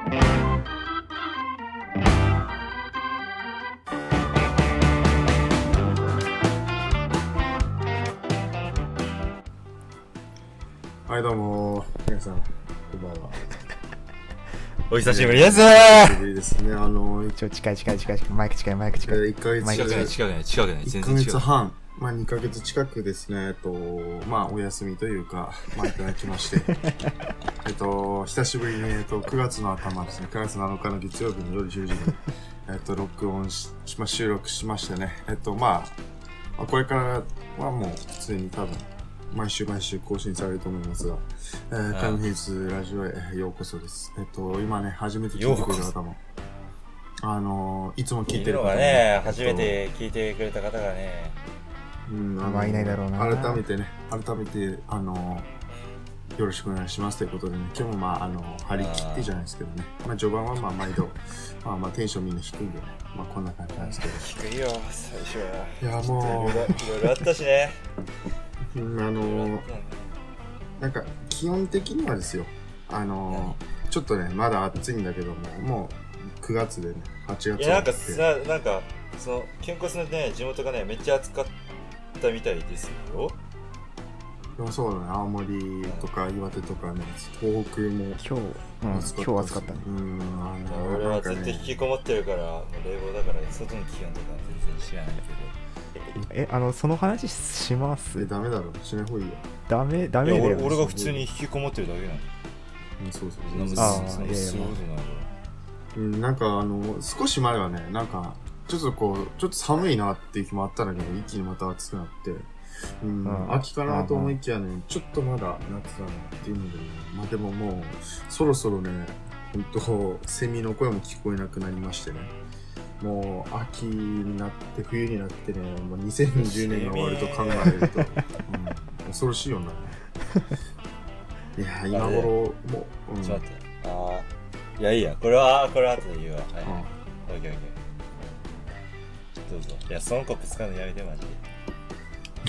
はい、どうも、皆さん、こんばんは。お久しぶりです。久しぶりですね、あの、ちょ、近い近い近い近い。マイク近いマイク近い。1ヶ月近くない。近くない近くない。1ヶ月全然違う。半、まあ2ヶ月近くですね、えっと、まあお休みというか、まあいただきまして、えっと、久しぶりに、えっと、9月の頭ですね、9月7日の月曜日の夜10時に、えっと、録音し、まあ収録しましてね、えっと、まあ、まあこれからはもう普通に多分、毎週毎週更新されると思いますが、えー、んカイムヘイズラジオへようこそです。えっと、今ね、初めて聞いてくれる方も、あのいつも聞いてる方もね、えっと初めて聞いてくれた方がね、うん、あまあいないだろうな。改めてね、改めて、あの、よろしくお願いしますということでね、今日もまあ、あの、張り切ってじゃないですけどね、まあ序盤はまあ毎度、まあまあテンションみんな低いんでね、まあこんな感じなんですけど。低いよ、最初は。いや、いもろいろいろあったしね。う、うんあのなんか、基本的にはですよ、あの、ちょっとね、まだ暑いんだけども、もう9月でね、8月いや、なんかさ、なんか、その、健康のね、地元がね、めっちゃ暑かったみたいですよ。でもそうだね、青森とか岩手とかね、東北も今日、うん、今日暑かったね。うん、あの、俺はずっと引きこもってるから、もう冷房だから、外の気温とか全然知らないえ、あの、その話します？え、ダメだろ、しない方がいいよ。ダメ、ダメだよ俺。俺が普通に引きこもってるだけなの。うんそうそうそうなあーいやいやそんなすごいことないかうん、なんかあの、少し前はね、なんか、ちょっとこう、ちょっと寒いなっていう日もあったんだけど、一気にまた暑くなって、うん、うん秋かなと思いきやね、ちょっとまだ夏だなっていうのでね、まあでももう、そろそろね、ほんと、セミの声も聞こえなくなりましてね、もう、秋になって、冬になってね、もう2020年が終わると考えると、うん、恐ろしいよな。いや、今頃、もう、うんちょっと待って。ああ。いや、いいや。これは、これは後で言うわ。はい。うんオッケーオッケー。どうぞ。いや、そのコップ使うのやめて、マジで。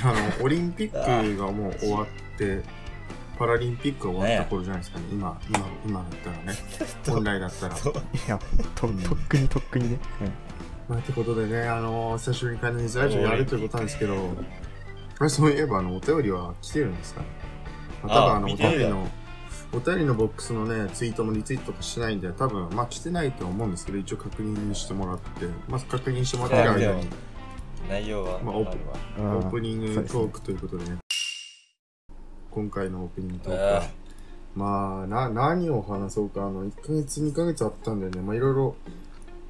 あの、オリンピックがもう終わって、パラリンピックが終わった頃じゃないですかね。今、今、今だったらね。本来だったら。いや、と、とっくにとっくにね。まあ、ってことでね、あの、久しぶりにカイネズラジオやるということなんですけど、あれ、そういえば、あの、お便りは来てるんですかね。まあ、多分、ああの、お便りの、お便りのボックスのね、ツイートもリツイートとかしてないんで、多分、まあ、来てないと思うんですけど、一応確認してもらって、まず確認してもらってる間に、内容は、まあオープ。オープニングトークということでね、今回のオープニングトークはあ、まあ、な、何を話そうか、あの、1ヶ月、2ヶ月あったんだよね。まあ、いろいろ、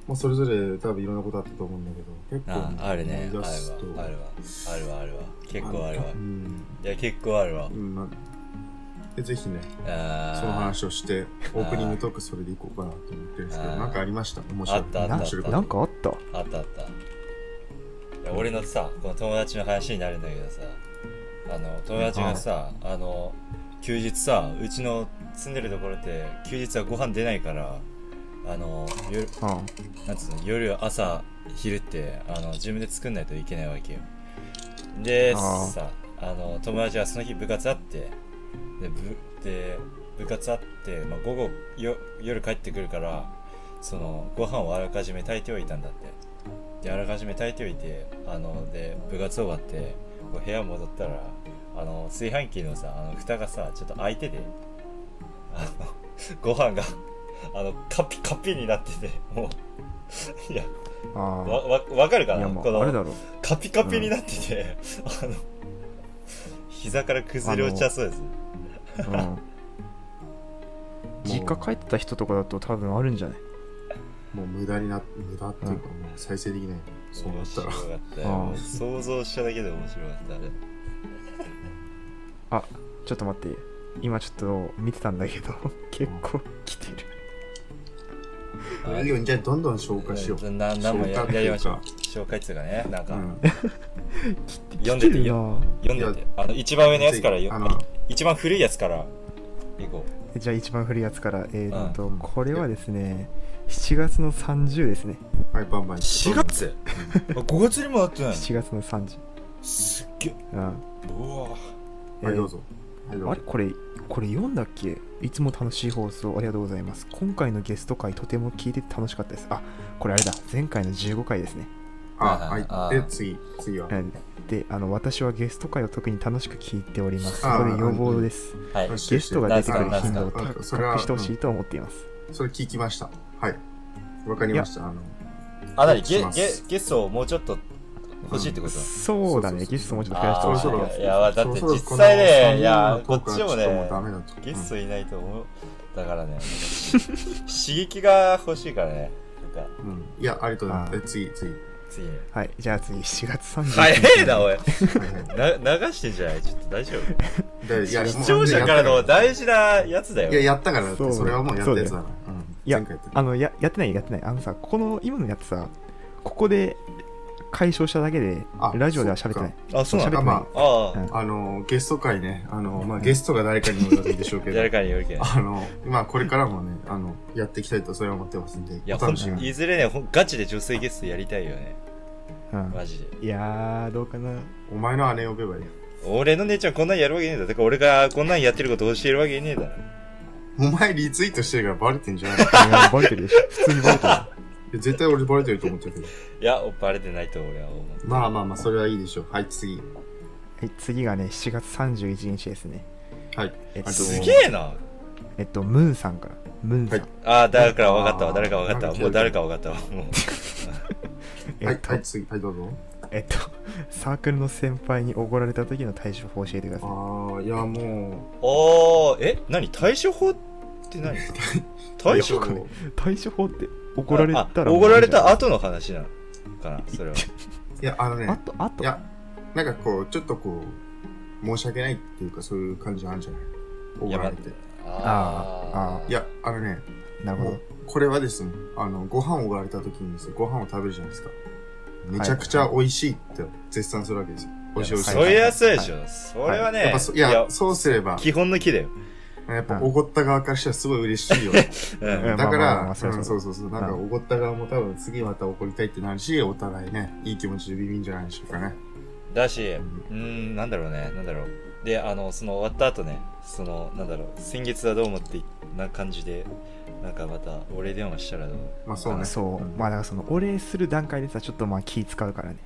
まあ、それぞれ多分いろんなことあったと思うんだけど、結構、ああるね。あるわ思い出すと。。あるわ。あるわ、あるわ。結構あるわう。ん。いや、結構あるわう。ん、まあでぜひね、その話をして、オープニングトークそれでいこうかなと思ってるんですけど、なんかありました？面白い。あったあったなんかあった？あったあった。いや俺のさ、この友達の話になるんだけどさ、あの、友達がさ、あの、休日さ、うちの住んでるところって、休日はご飯出ないから、あの、夜、うん。なんつうの、夜、朝、昼って、あの、自分で作んないといけないわけよ。で、さ、あの、友達はその日部活あって、で、部、で、部活あって、まあ、午後よ、夜帰ってくるから、その、ご飯をあらかじめ炊いておいたんだって。で、あらかじめ炊いておいて、あの、で、部活終わって、こう部屋戻ったら、あの、炊飯器のさ、あの、蓋がさ、ちょっと開いてて、あの、ご飯が、あの、カピカピになってて、もう、いや、あわ、わ、わかるかな？や、もこう、あれだの、ろ。カピカピになってて、あの、膝から崩れ落ちちゃそうです。うん。実家帰ってた人とかだと多分あるんじゃない？もう無駄にな、無駄っていうか、もう再生できない。そうな面ったら。白かった想像しただけで面白かった、あれ。あ、ちょっと待って。今ちょっと見てたんだけど、結構来てる。あいいよ、じゃあどんどん消化しよう。な、なんもや消化っていうかやりましょう。紹介っつうかね、なんか、うん。読んでてよ、な読んでて。あの、一番上のやつからよあの、一番古いやつから、行こじゃあ一番古いやつから、えーっと、うんこれはですね、7月の30ですね。はい、バンバン。う。4月 ?5 月にもなってない7月の30。すっげえ。うん。うわはい、どうぞ。はいどうぞあれ？これこれ読んだっけ？いつも楽しい放送ありがとうございます今回のゲスト回とても聞いてて楽しかったですあこれあれだ前回の15回ですねあ、あはいあ。で、次、次は。うんであの私はゲスト回を特に楽しく聞いております。そあこで要望です。はい。ゲストが出てくる頻度を高それはくしてほしいと思っています。それ聞きました。はい。わかりました。あの、あ、なにゲゲゲストをもうちょっと欲しいってこと？そうだね。そうそうそう。ゲストもうちょっと増やしてほしいいやだって実際ねいやこっちもねゲストいないと思う。だからね、刺激が欲しいからね。なんか、うん。うんいや、ありがとうございます。次、次。次ね。はいじゃあ次4月30日早いな、おい。流してんじゃない？ちょっと大丈夫？でいや視聴者からの大事なやつだいや、よ。やったからだって、それはもうやったやつだから。うんいやあのややってないやってないあのさこの今のやつさここで解消しただけであラジオでは喋ってないあ、そうなの喋ってないまあうんあの、ゲスト会ね、あの、まあ、ゲストが誰かにもよるんでしょうあ、けど誰、かによるけど。あの、まあ、これからもね、あの、やっていきたいとそれは思ってますんで、いや、ほんお楽しみに。いずれね、ほんガチで女性ゲストやりたいよね。うんマジで。いやーどうかなお前の姉呼べばいいよ。俺の姉ちゃんこんなんやるわけねえんだ。だから俺がこんなんやってること教えるわけねえだろ。お前リツイートしてるからバレてんじゃないの？いいやバレてるでしょ普通にバレてるや絶対俺バレてると思ってるけど。いや、バレてないと俺は思う。まあまあまあ、それはいいでしょう。はい、次。はい、次がね、7月31日ですね。はい。えっと、すげえな。えっと、ムーンさんから。ムーンさん。はいああ、誰か分かったわ。あー誰か分かったわ。もう誰か分かったわ。もう。はい、えっと、はい、次。はい、どうぞ。えっと、サークルの先輩におごられた時の対処法を教えてください。ああ、いや、もおー、え何？対処法って何？う、対処かね対処法って、おごられたらあおごられたあ後の話なのかなそれは。いや、あのね、あと、あとい、や、なんかこう、ちょっとこう、申し訳ないっていうか、そういう感じあるんじゃない？おごられて。あいや、あのね、なるほど。これはですね、あの、ご飯をおごられた時にですね、ご飯を食べるじゃないですか。めちゃくちゃ美味しいって絶賛するわけですよ。美味しい美味しい。そりゃそうでしょ。それはねやっぱそ、いや、そうすれば、基本の木だよ。やっぱおごった側からしたらすごい嬉しいよ。だから、そうそうそうそう、なんかおごった側も多分次また怒りたいってなるし、お互いね、いい気持ちでビビんじゃないでしょうかね。だし、うーん、なんだろうね、なんだろう。で、あの、その終わった後ね、その、なんだろう、先月はどう思ってな感じで、なんかまた、お礼電話したらどう？まあそうね。そう。まあ、だからその、お礼する段階でさ、ちょっとまあ気使うからね。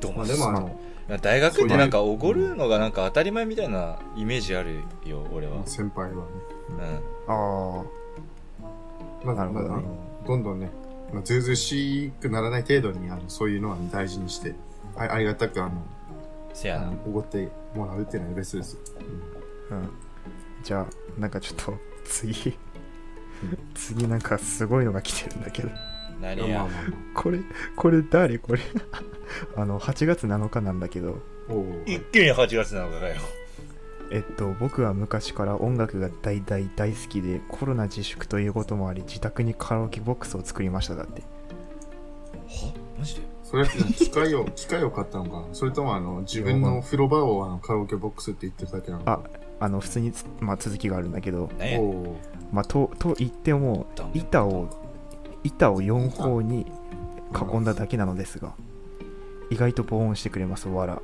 どうもまあでもあの、大学ってなんかおごるのがなんか当たり前みたいなイメージあるよ、俺は。先輩はね。うん。あまあ、なるほどねまああのどんどんね、まあ、ずうずうしくならない程度に、あの、そういうのは大事にして、あありがたく、あの、あせやな。のおごってもらうっていうのはベストですよ。あ、うん。じゃあ、なんかちょっと、次、次なんかすごいのが来てるんだけど。うん何やこれ、これ誰？これ。あの、8月7日なんだけど、一気に8月なのかよ。えっと、僕は昔から音楽が大大大好きで、コロナ自粛ということもあり、自宅にカラオケボックスを作りましただって。は？マジで？それは機械を、機械を買ったのか？なそれともあの、自分の風呂場をあのカラオケボックスって言ってるだけなの？かあの、普通につ、まあ、続きがあるんだけど、まあ、と、と言っても、板を、板を4方に囲んだだけなのですが、意外と防音してくれます、わら。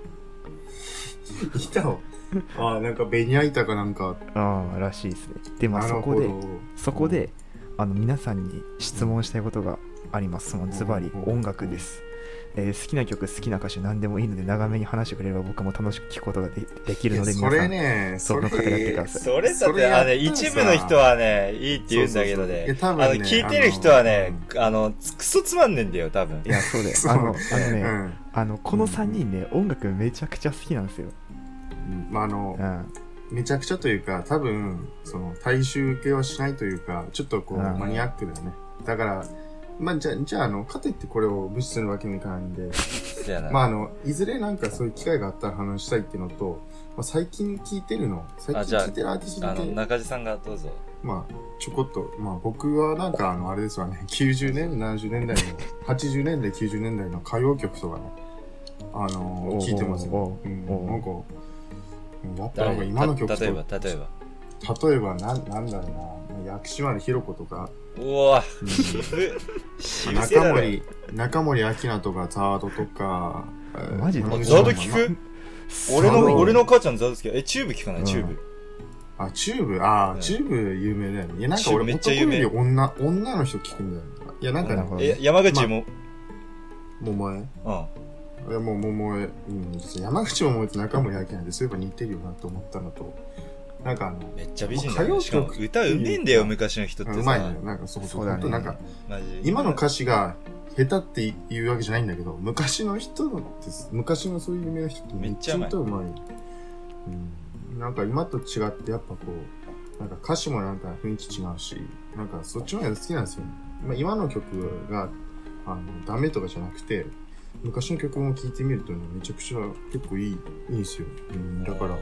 板を、ああ、なんかベニヤ板かなんか、ああ、らしいですね。で、まあ、そこで。そこで、あの、皆さんに質問したいことがあります。そのズバリうん音楽です。えー好きな曲、好きな歌手、何でもいいので、長めに話してくれれば僕も楽しく聴くことがでできるので、皆さん、ね、その方やってくださいそれだって、あのね、一部の人はね、いいって言うんだけどそうそうそういねあの、聞いてる人はね、あの、クソつまんねえんだよ、多分い。や、そうだよ。あの、あのね、うんあの、この3人ね、音楽めちゃくちゃ好きなんですよ。うんまああのう、ん。めちゃくちゃというか、多分、その、大衆受けはしないというか、ちょっとこう、うんマニアックだよね。だから、まあ、じゃあ、じゃあ、あの、かといってこれを無視するわけにもいかないんで、せやな。まあ、あの、いずれなんかそういう機会があったら話したいっていうのと、まあ、最近聞いてるの、最あじゃあ近聞いてるアーティストあの、で、中地さんがどうぞ。まあ、ちょこっと、まあ、僕はなんか、あの、あれですわね、90年、70年代の、80年代、90年代の歌謡曲とかね、あのおう聞いてますね。おううん、おうなんか、うんやったら今の曲とた例えば、例えば。例えば、なん、なんだろうな、薬師丸ひろ子とか、うわ。中森、中森明菜とか、ザードとか、えーマジで？ザード聞く？俺の俺の母ちゃんザズキえチューブ聞かない？うん。チューブ。あ、チューブ？あうん。ー、チューブ有名だよね。いや、なんか俺、めっちゃ有名。女、女の人聞くんだよね。いや、なんかね山口も、桃江。うん。いや、もう桃江、うん、山口百恵と中森明菜でそういえば似てるよなと思ったのと、なんかあの、めっちゃ美人だ歌謡よしかも曲歌うめえんだよ昔の人ってさうまいね。なんかそうそう、そうとなんか、今の歌詞が下手って言うわけじゃないんだけど、昔の人のって、昔のそういう有名な人ってめっちゃ歌うまい。うん。なんか今と違ってやっぱこう、なんか歌詞もなんか雰囲気違うし、なんかそっちの方が好きなんですよね。まあ、今の曲が、あの、ダメとかじゃなくて、昔の曲も聴いてみるとね、めちゃくちゃ結構いい、いいんですよ。うん、だから、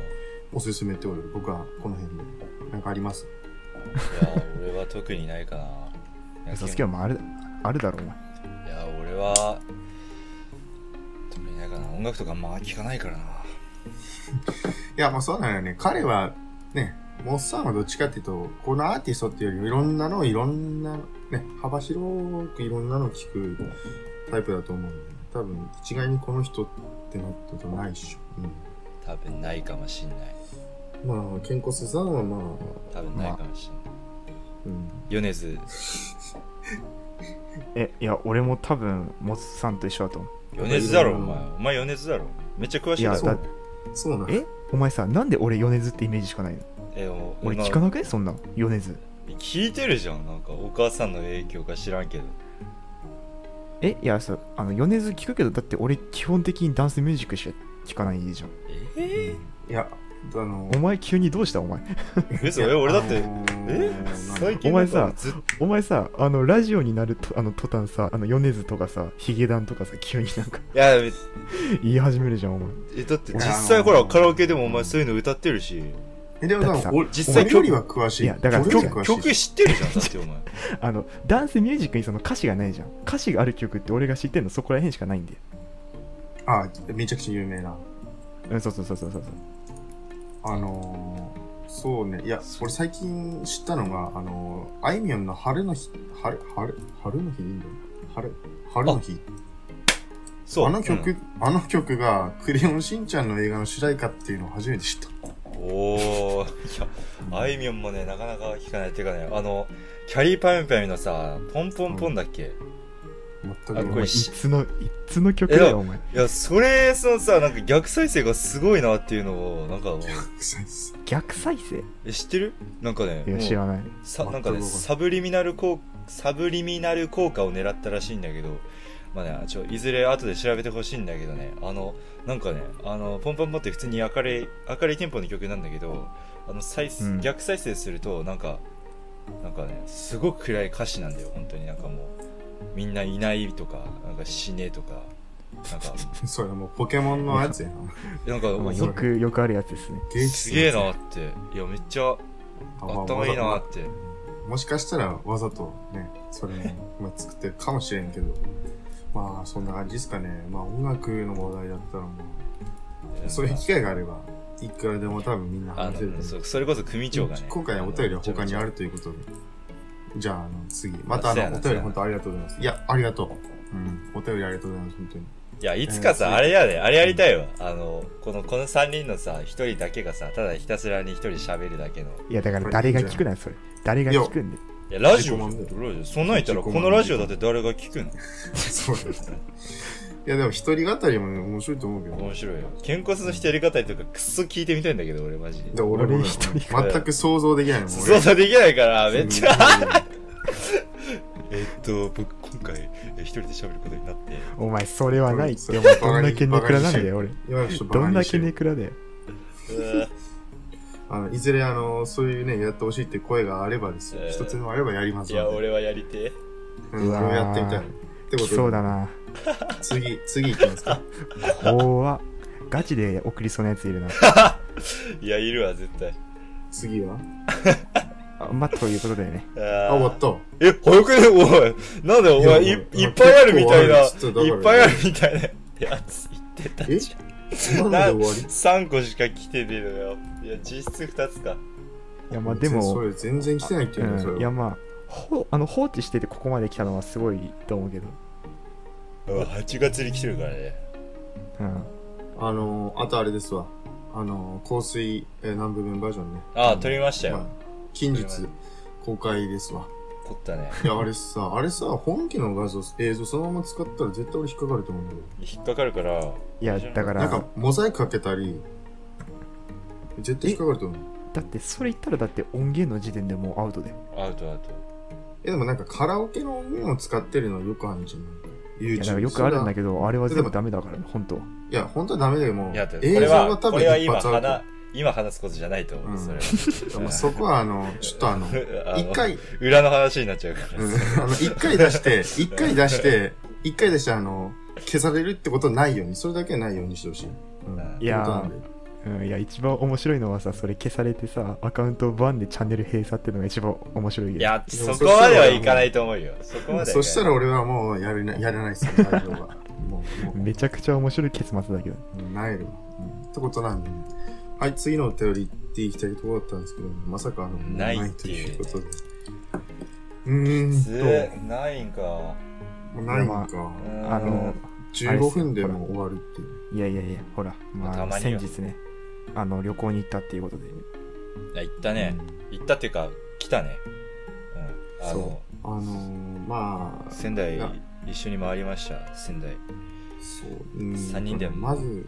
おすすめってことで僕はこの辺で、なんかあります？いや俺は特にないかな。いや嘘つきはあるあるだろういや俺は特にないかな。音楽とかあんま聞かないからな。いや、まあそうなのよね。彼は、ね、モッサンはどっちかっていうと、このアーティストっていうよりいろんなのをいろんな、ね、幅広くいろんなのを聞くタイプだと思うんで、多分一概にこの人ってなったことないっしょ。多分ないかもしんない。うん。まあ、健康瀬さんはまあ、多分ないかもしんない。うん。米津。えいや俺も多分モツさんと一緒だと思う。米津だろお前。お前米津だろ。めっちゃ詳しいだそうなの？え？お前さなんで俺米津ってイメージしかないの？え俺聞かなくね？そんな。米津。聞いてるじゃん。なんかお母さんの影響か知らんけど。え？いやそうあの米津聞くけどだって俺基本的にダンスミュージックしか聞かないじゃん。え？いや、あのお前急にどうした？お前。ー、嘘？え俺だってあのーえ？お前さお前さあのラジオになるとあの途端さあの米津とかさヒゲダンとかさ急になんか。いやえ言い始めるじゃんお前。えだって実際ほらカラオケでもお前そういうの歌ってるし。え、でもだ実際俺よりは詳しい。いやだから曲知ってるじゃんだってお前。あのダンスミュージックにその歌詞がないじゃん。歌詞がある曲って俺が知ってんのそこら辺しかないんで。あ、めちゃくちゃ有名な。うんそうそうそうそうそうあのー、そうね。いや、俺最近知ったのが、あのー、あいみょんの春の日、春、春、春の日でいいんだよ。春、春の日。そうあの曲、うんあの曲が、クレヨンしんちゃんの映画の主題歌っていうのを初めて知った。おおいやあいみょんもねなかなか聞かないっていうかねあのキャリーパミュパミュのさポンポンポンだっけ、全く。あこれいつのいつの曲だよお前。いやそれそのさなんか逆再生がすごいなっていうのをなんか逆再生？え知ってる？なんかねいやもう知らない。さなんかねサブリミナル効サブリミナル効果を狙ったらしいんだけどまあねちょいずれ後で調べてほしいんだけどねあのなんかねあのポンポンポンって普通に明るい明るいテンポの曲なんだけどあの再生うん。逆再生するとなんかなんかねすごく暗い歌詞なんだよ本当に。なんかもうみんないないとかなんか死ねとかなんか。それもうポケモンのやつやな。なんかまあよよくよくあるやつですね。激すげえなって。いやめっちゃあ頭いいなって。もしかしたらわざとね、それもまあ作ってるかもしれんけど、まあそんな感じですかね。まあ音楽の話題だったらもう、そういう機会があれば、いくらでも多分みんなあ話せるそそれこそ組長がね。今回はお便りは他にあるということで。じゃあ、あの、次。またあの、お便り本当ありがとうございます。いや、ありがとう。うん。お便りありがとうございます、本当に。いや、いつかさ、えーあれやで、あれやりたいわ。あの、この、この3人のさ、一人だけがさ、ただひたすらに一人喋るだけの。いやだから誰が聞くなよそれ誰が聞くんでいや、ラジオ、ラジオ。そんなん言ったら、このラジオだって誰が聞くの？そうですね。いや、でも一人語りもね、面白いと思うけど。面白いよ。健骨の一人語りとか、くっそ聞いてみたいんだけど、俺マジで。で俺 一人語全く想像できないもん。想像できないから、めっちゃ。ゃ。えっと、僕、今回、え一人で喋ることになって。お前それはないってお前どんだけネクラなんだよ俺どんだけネクラだよあの、いずれあの、そういうね、やってほしいって声があればですよ。えー一つでもあればやりますいや、ので。俺はやりてうん、うわー俺もやってみたい。ってことそうだな次、次行きますか。怖っガチで送りそうなやついるなえ。いや、いるわ、絶対。次は？あまあということでねああ、終わった。え、早くね？おい。なんでお前いいやいっぱいあるみたいな、い結構あるっぱいあるみたいなやつ言ってたえじゃん。なんで終わり？3個しか来てねえのよ。いや、実質2つか。いやまあでそもれ全然来てないっていうのそれうん、いやまあほあの放置しててここまで来たのはすごいと思うけど、うん8月に来てるからね。うん、あの、あとあれですわ。あの、香水、えー南部弁バージョンね。ああ、撮りましたよ。まあ近日公開ですわ。撮ったね。いや、あれさ、あれさ、本家の画像、映像そのまま使ったら絶対俺引っかかると思うんだけど。引っかかるから、いやだからなんか、モザイクかけたり、絶対引っかかると思う。だってそれ言ったらだって音源の時点でもうアウトでアウトアウト。え、でもなんかカラオケの音源を使ってるのよくあるんじゃん。ない？や YouTube よくあるんだけけどあれは全部ダメだからね本当ど。いや、本当はダメだよ、もう。いや、こ映れは、像が多分これは今話、今話すことじゃないと思う、うんそれそこはあの、ちょっと あの、一回、裏の話になっちゃうから。うん、あの、一回出して、一回出して、一回出して、あの、消されるってことないように、それだけはないようにしてほしい。うん。いやーうん、いや一番面白いのはさそれ消されてさアカウントをバンでチャンネル閉鎖っていうのが一番面白いよいや、そこまではいかないと思うよ。そこまで。そしたら俺はもうやれなやらないですよ、大丈夫は。もう、もうめちゃくちゃ面白い結末だけどうん、なえるわ。うん。ってことなんでね。はい、次のお便り行っていきたいところだったんですけど、まさかあの、ないっていうということで。うーんずと、ないんか。ないんか。うんあの15分でもう終わるっていう。いやいやいやほらまあ先日ねあの旅行に行ったっていうことで。いや行ったね。行ったっていうか、来たね。うん。あその、あのー、まあ、仙台一緒に回りました、仙台。そう、うん、三人で。まず、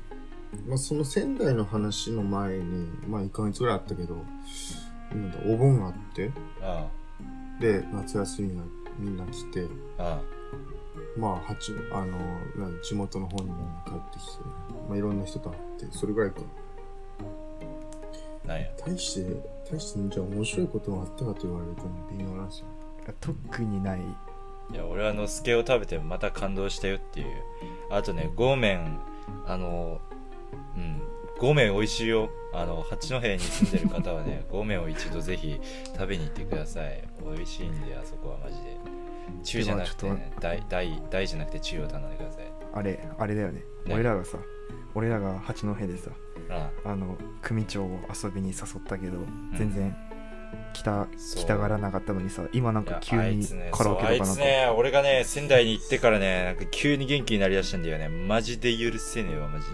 まあ、その仙台の話の前に、まあ、1ヶ月ぐらいあったけど、なんだ、お盆があって、あで、夏休みがみんな来て、あ、あ。まあ、八、あの、なん地元の方にみんな帰ってきて、まあ、いろんな人と会って、それぐらいか。あ、なんや。大して、大して、じゃあ面白いことがあったかと言われるとね、微妙なんですよ。特にないいや、俺はのすけを食べてまた感動したよっていう。あとね、ゴーメン、あの、うん、ゴーメン美味しいよ。あの、八戸に住んでる方はね、ゴーメンを一度ぜひ食べに行ってください。美味しいんで、あそこはマジで。中じゃなくてね、大、大、大じゃなくて中を頼んでください。あれあれだよねね俺らがさ俺らが八戸でさああの組長を遊びに誘ったけど、全然来た来たがらなかったのにさ今なんか急にカラオケとかなんか、つね、俺がね、仙台に行ってからね、なんか急に元気になりだしたんだよね。マジで許せねえわ、マジ。で。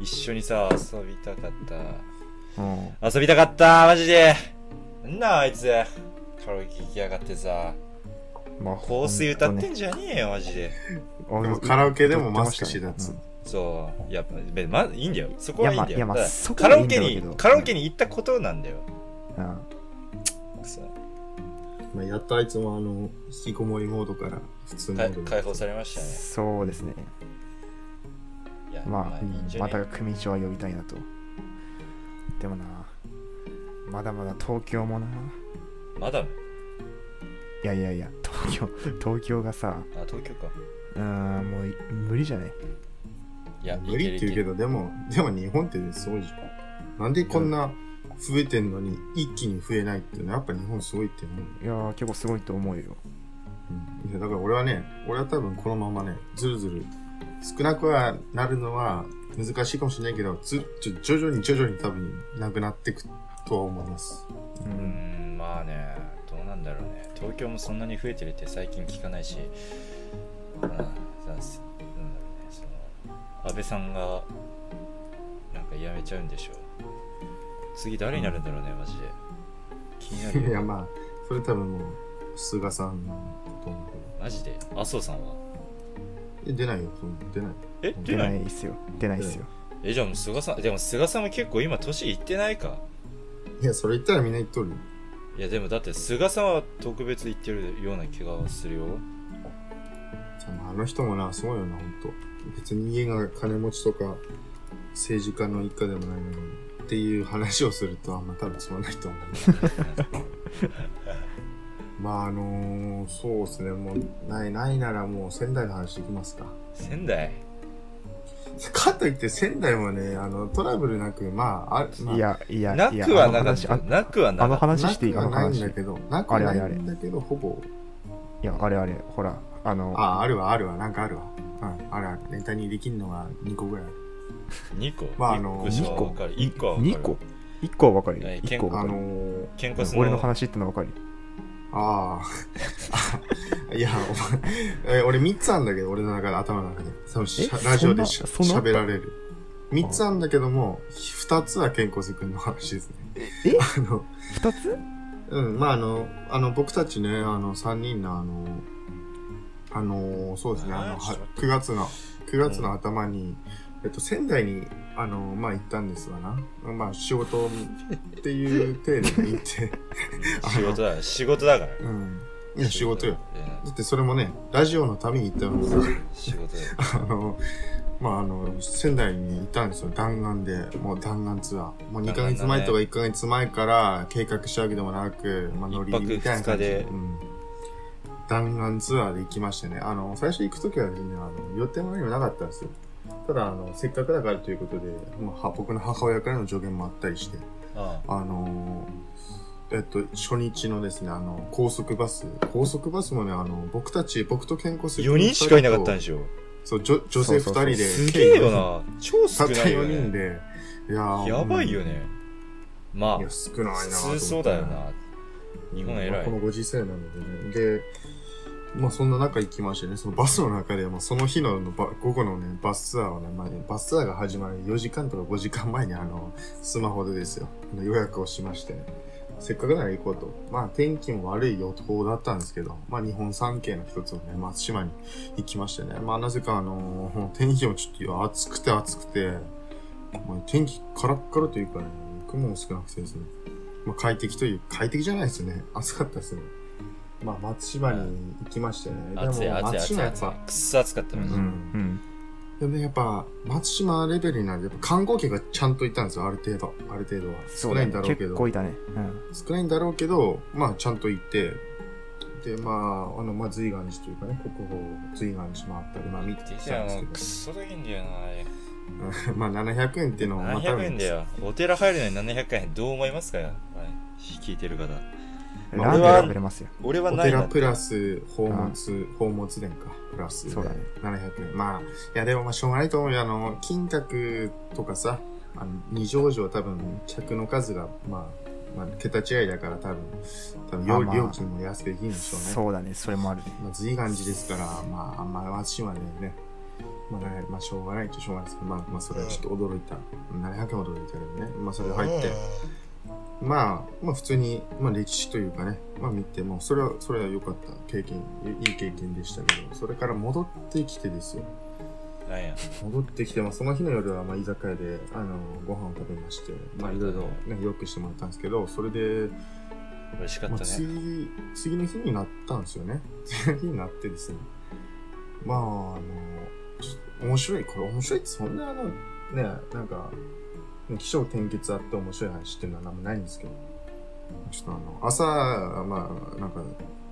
一緒にさ、遊びたかった。うん。遊びたかったマジで。なんだあいつ。カラオケ行きやがってさ。まあ香水歌ってんんじゃねえよマジで。でもカラオケでもマスクしてたやつそういやべまいいんだよ。そこはいいんだよ。いやまあだカラオケにカラオケに行ったことなんだよ。そう。まあ、やっとあいつもあの、引きこもりモードから普通モかードに解放されましたね。そうですね。まあ、いいんじゃね？また組長は呼びたいなと。でもなまだまだ東京もな。まだ？いやいやいや東京東京がさあ東京か。うーんもう無理じゃないいや無理って言うけど、でも、でも日本ってそうじゃん。なんでこんな増えてんのに一気に増えないっていうのはやっぱ日本すごいって思う。いやー結構すごいと思うよ。うん、いやだから俺はね、俺は多分このままね、ずるずる、少なくはなるのは難しいかもしれないけど、ずちょ徐々に徐々に多分なくなっていくとは思います。ううん。んまあねどうなんだろうね。東京もそんなに増えてるって最近聞かないし。うん安倍さんがなんか辞めちゃうんでしょ次誰になるんだろうねマジで。気になるよ。いやまあ、それ多分もう、菅さんだと。思うけマジで？麻生さんは？ど。え、出ないよ、出ない。出え出なないいっすよ。出ないっすよ。えじゃあもう菅さんでも菅さんも結構今年いってないか。いや、それ言ったらみんな言っとるよ。いやでもだって菅さんは特別言ってるような気がするよ。あの人もな、すごいよな、ほんと。別に家が金持ちとか、政治家の一家でもないのに、っていう話をするとあんま多分つまんないと思う。まああのー、そうですね、もう、ない、ないならもう仙台の話いきますか。仙台？かといって仙台もね、あの、トラブルなく、まあ、あまあ、いやいやいやなくはなかった。なくはなあのかった。話していい？あのなくはないん話だけど、なくはないあれあれあれ。んだけど、ほぼ、いやあれあれ。ほらあのあ、あるわ、あるわ、なんかあるわ。うん、あるある。ネタにできんのが2個ぐらい。ある。2個？まああの1個2個は分かる。1個？は分かる。2個？1個は分かるよ。はい1個はあの分かる。ー、ケンコスの俺の話ってのは分かるああ。いや、お前、え俺3つあんだけど、俺の中で、頭の中で。多分しゃえラジオでしそんなそんな？喋られる。3つあるんだけども、2つは健康瀬くんの話ですね。え？あの、二つ？うん、まああの、あの、僕たちね、あの、3人のあの、あの、そうですね、あの、は9月の、9月の頭に、えっと、仙台に、あの、まあ行ったんですわな。まあ仕事っていう程度に行って、仕事だ、仕事だから。うん。いや、仕事よ。うん。だってそれもね、ラジオのために行ったのにさ、仕事だよ。あの、まあ、あの、仙台にいたんですよ。弾丸で。もう弾丸ツアー。もう2ヶ月前とか1ヶ月前から計画したわけでもなく、まあ、乗りみたいなでうん。弾丸ツアーで行きましてね。あの、最初行くときはね、あの、予定も何もなかったんですよ。ただ、あの、せっかくだからということで、まあは、僕の母親からの助言もあったりして、ああのえっと、初日のですね、あの、高速バス。高速バスもね、あの、僕たち、僕と健康4人しかいなかったんでしょ。そう、女女性二人で。すげえよな。超少たった4ないよね。人で。いやーやばいよ。ね。まうんいや、あ、少ないな普通そうだよな。日本偉いまあこのご時世なのでね。で、まあそんな中行きましてね、そのバスの中で、まあその日のば午後のね、バスツアーをね、まあね、バスツアーが始まる4時間とか5時間前にあの、スマホでですよ、予約をしまして、せっかくなら行こうと。まあ天気も悪い予報だったんですけど、まあ日本三景の一つのね、松島に行きましてね。まあなぜかあの天気もちょっと暑くて暑くて、まあ、天気カラッカラというかね、雲も少なくてですね。まあ快適という、快適じゃないですよね。暑かったですね。まあ松島に行きましてね。暑いでも暑い暑い暑い松島やっぱ、。くっそ暑かったのに。うんうんでもやっぱ、松島レベルになると、やっぱ観光客がちゃんといたんですよ、ある程度。ある程度は。少ないんだろうけど。結構いたね少ないんだろうけど、まあ、ちゃんと行って、で、まあ、あの、まあ、随岩寺というかね、国宝随岩寺もあったり、まあ、見てきいや、たんですもうくっそ高いんだよな、あれ。けど、まあ、700円っていうのも、まあ、多700分円だよ。お寺入るのに700円。どう思いますかはい聞いてる方。うんまあラーメン食べれますよ俺はないなお寺プラス、宝物、宝物殿か、プラスでそうだね700円。まあ、いや、でもまあ、しょうがないと思うよ。あの、金閣とかさ、あの、二条城多分、客の数が、まあ、まあ、桁違いだから多分、多分、料あまあ料金も安くできるんでしょうね。そうだねそれもあるねまあ、随岩寺ですから、まあ、あんま松島でね、まあ、ね、まあ、しょうがないっちゃしょうがないですけど、まあ、まあ、それはちょっと驚いた。700円驚いたけどね。まあ、それ入って、まあ、まあ、普通に、まあ、歴史というかね、まあ、見て、もそれは、それは良かった経験、いいい経験でしたけど、それから戻ってきてですよ。なんや。戻ってきて、まあ、その日の夜は、まあ、居酒屋で、あの、ご飯を食べまして、まあ、いろいろね、よくしてもらったんですけど、それで、美味しかっまあ、たね。次、次の日になったんですよね。次の日になってですね。まあ、あの、面白い、これ面白いってそんなあの、ね、なんか、気象転結あって面白い話っていうのは何もないんですけど、ちょっとあの、朝、まあ、なんか、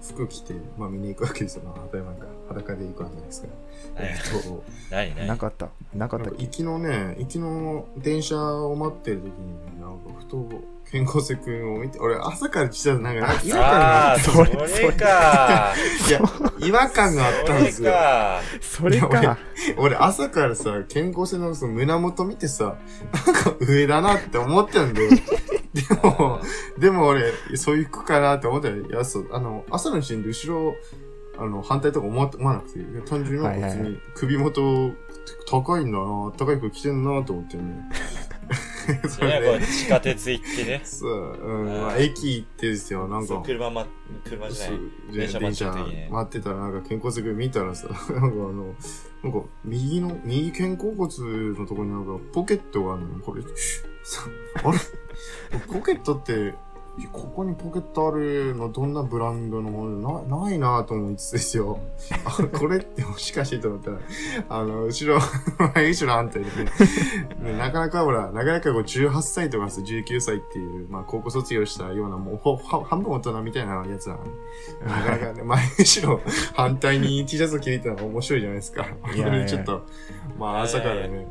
服着て、まあ見に行くわけですよ。まあ、当たり前か。裸で行くわけじゃないですか。何やえっと、何何なかったなかったっけ行きのね、行きの電車を待ってる時にね、なんかふと、健康瀬くんを見て、俺朝から来たらなんか、なんか違和感があって、それか。いや、違和感があったんですそれよ。か。それいやか俺朝からさ、健康性のその胸元見てさ、なんか上だなって思ってんだよ。でも、でも俺、そういう服かなって思ったら、いや、そう、あの、朝の時点で後ろ、あの、反対とか思って思わなくて、単純に別に首元高いんだな、高い服着てんなと思ってね。そそれはこ地下鉄行ってね。そう、うん、まあ、駅行ってですよ、なんか。車ま、車じゃない。電車待ってたらなんか肩甲骨見たらさ、なんかあの、なんか右の、右肩甲骨のところになんかポケットがあるのこれ、さあれ？ポケットって、ここにポケットあるのどんなブランドのもの？なないなぁと思いつつですよ。あ、これってもしかしてと思ったら、あの、後ろ、前 後ろ反対でね、ねなかなかほら、なかなかこう18歳とかさ、19歳っていう、まあ高校卒業したような、もうほほ半分大人みたいなやつなの。なかなかね、前後ろ反対に T シャツを着てたのが面白いじゃないですか。いやいやちょっと、まあ朝からね、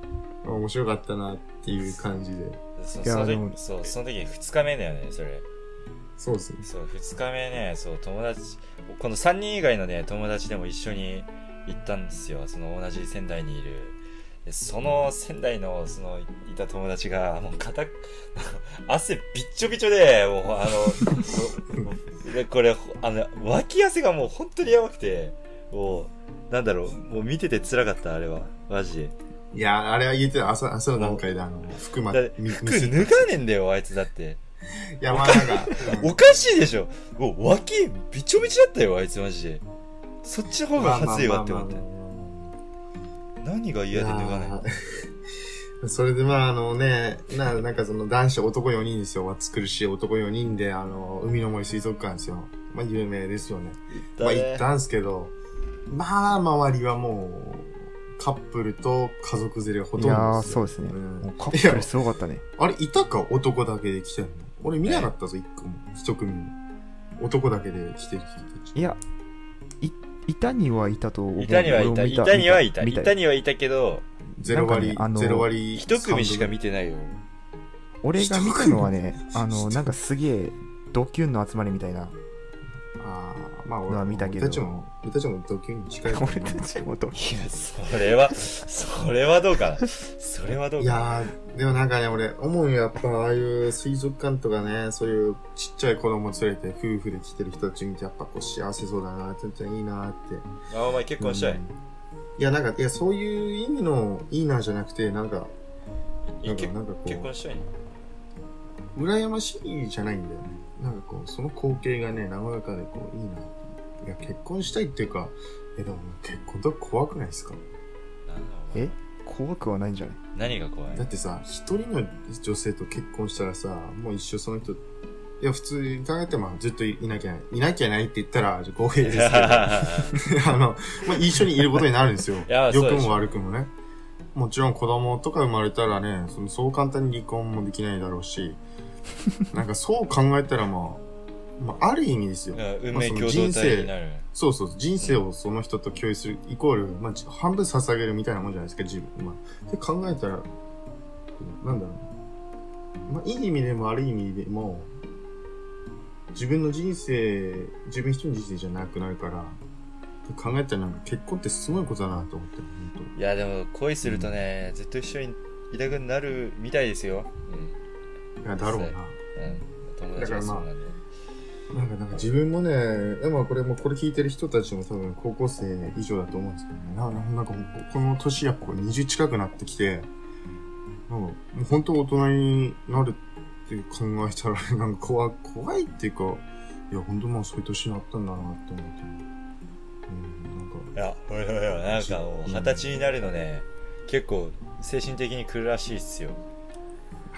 面白かったなっていう感じで。そそのいやでも時、そう、その時二日目だよね、それ。そうですね。そう、二日目ね、そう、友達、この三人以外のね、友達でも一緒に行ったんですよ。その同じ仙台にいる。でその仙台の、その、いた友達が、もう肩、汗びっちょびちょで、もう、あの、でこれ、あの、脇汗がもう本当にやばくて、もう、なんだろう、もう見てて辛かった、あれは。マジで。いや、あれは言ってた。朝、朝の段階で、あの、服まだってみ服脱がねえんだよ、あいつだって。いや、まあなんか、うんおかしいでしょ。もう脇、びちょびちょだったよ、あいつマジで。そっちの方が恥ずいわって思って何が嫌で脱がないいやーそれでまああのね、な、なんかその男子男4人ですよ。暑苦しい男4人で、あの、海の森水族館ですよ。まあ有名ですよね。まあ行ったんすけど、まあ周りはもう、カップルと家族連れほとんどいやー、ですよ。そうですね。うカップルすごかったね。あれ、いたか？男だけで来てんの俺見なかったぞ、一個も。一組も。男だけで来てる人たち。いや、い、いたにはいたと思う。いたにはいた。いたにはいた。見いたにはいたけど、ゼロ割、ゼロ割。一組しか見てないよ。俺が見たのはね、あの、なんかすげえ、ドキュンの集まりみたいな。まあ俺のは見たけど俺たちも、俺たちもドキュンに近い俺たちもドキいや、それは、それはどうかな。それはどういかな。やー、でもなんかね、俺、思うよ、やっぱ、ああいう水族館とかね、そういうちっちゃい子供連れて夫婦で来てる人たち見て、やっぱこう幸せそうだなって、いいなって。あ、お前結婚したい？うん。いや、なんか、いや、そういう意味のいいなじゃなくて、なんか、なんか、結なんかこ結婚したい羨ましいじゃないんだよね。なんかこう、その光景がね、和やかでこう、いいなって。いや、結婚したいっていうか、え、でも結婚とか怖くないですか？なんだお前え？怖くはないんじゃない？何が怖い？だってさ、一人の女性と結婚したらさ、もう一生その人、いや、普通に考えてもずっといなきゃ、いなきゃいないって言ったら、公平ですけど、あの、まあ、一緒にいることになるんですよ。やそうでしょ良くも悪くもね。もちろん子供とか生まれたらね、そのそう簡単に離婚もできないだろうし、なんかそう考えたらまあ、まあ、ある意味ですよ。うん運命共同体になる。そうそう、人生をその人と共有する、イコール、まあ、じ半分捧げるみたいなもんじゃないですか、自分。まあ、って考えたら、なんだろう。まあ、いい意味でも悪い意味でも、自分の人生、自分一人の人生じゃなくなるから、考えたらなんか結婚ってすごいことだなと思っていや、でも恋するとね、ずっと一緒にいたくなるみたいですよ。当に。いや、だろうな。うん。うん。友達はそうなんで。なんか、なんか自分もね、でもこれも、これ聞いてる人たちも多分高校生以上だと思うんですけどね。ななんか、この年やっぱこう20近くなってきて、なんかもう本当大人になるって考えたら、なんか怖い、怖いっていうか、いや、本当もうそういう年になったんだなって思って。うん、なんか、いや、ほらほらほら、なんかもう、二十歳になるのね、結構、精神的に来るらしいっすよ。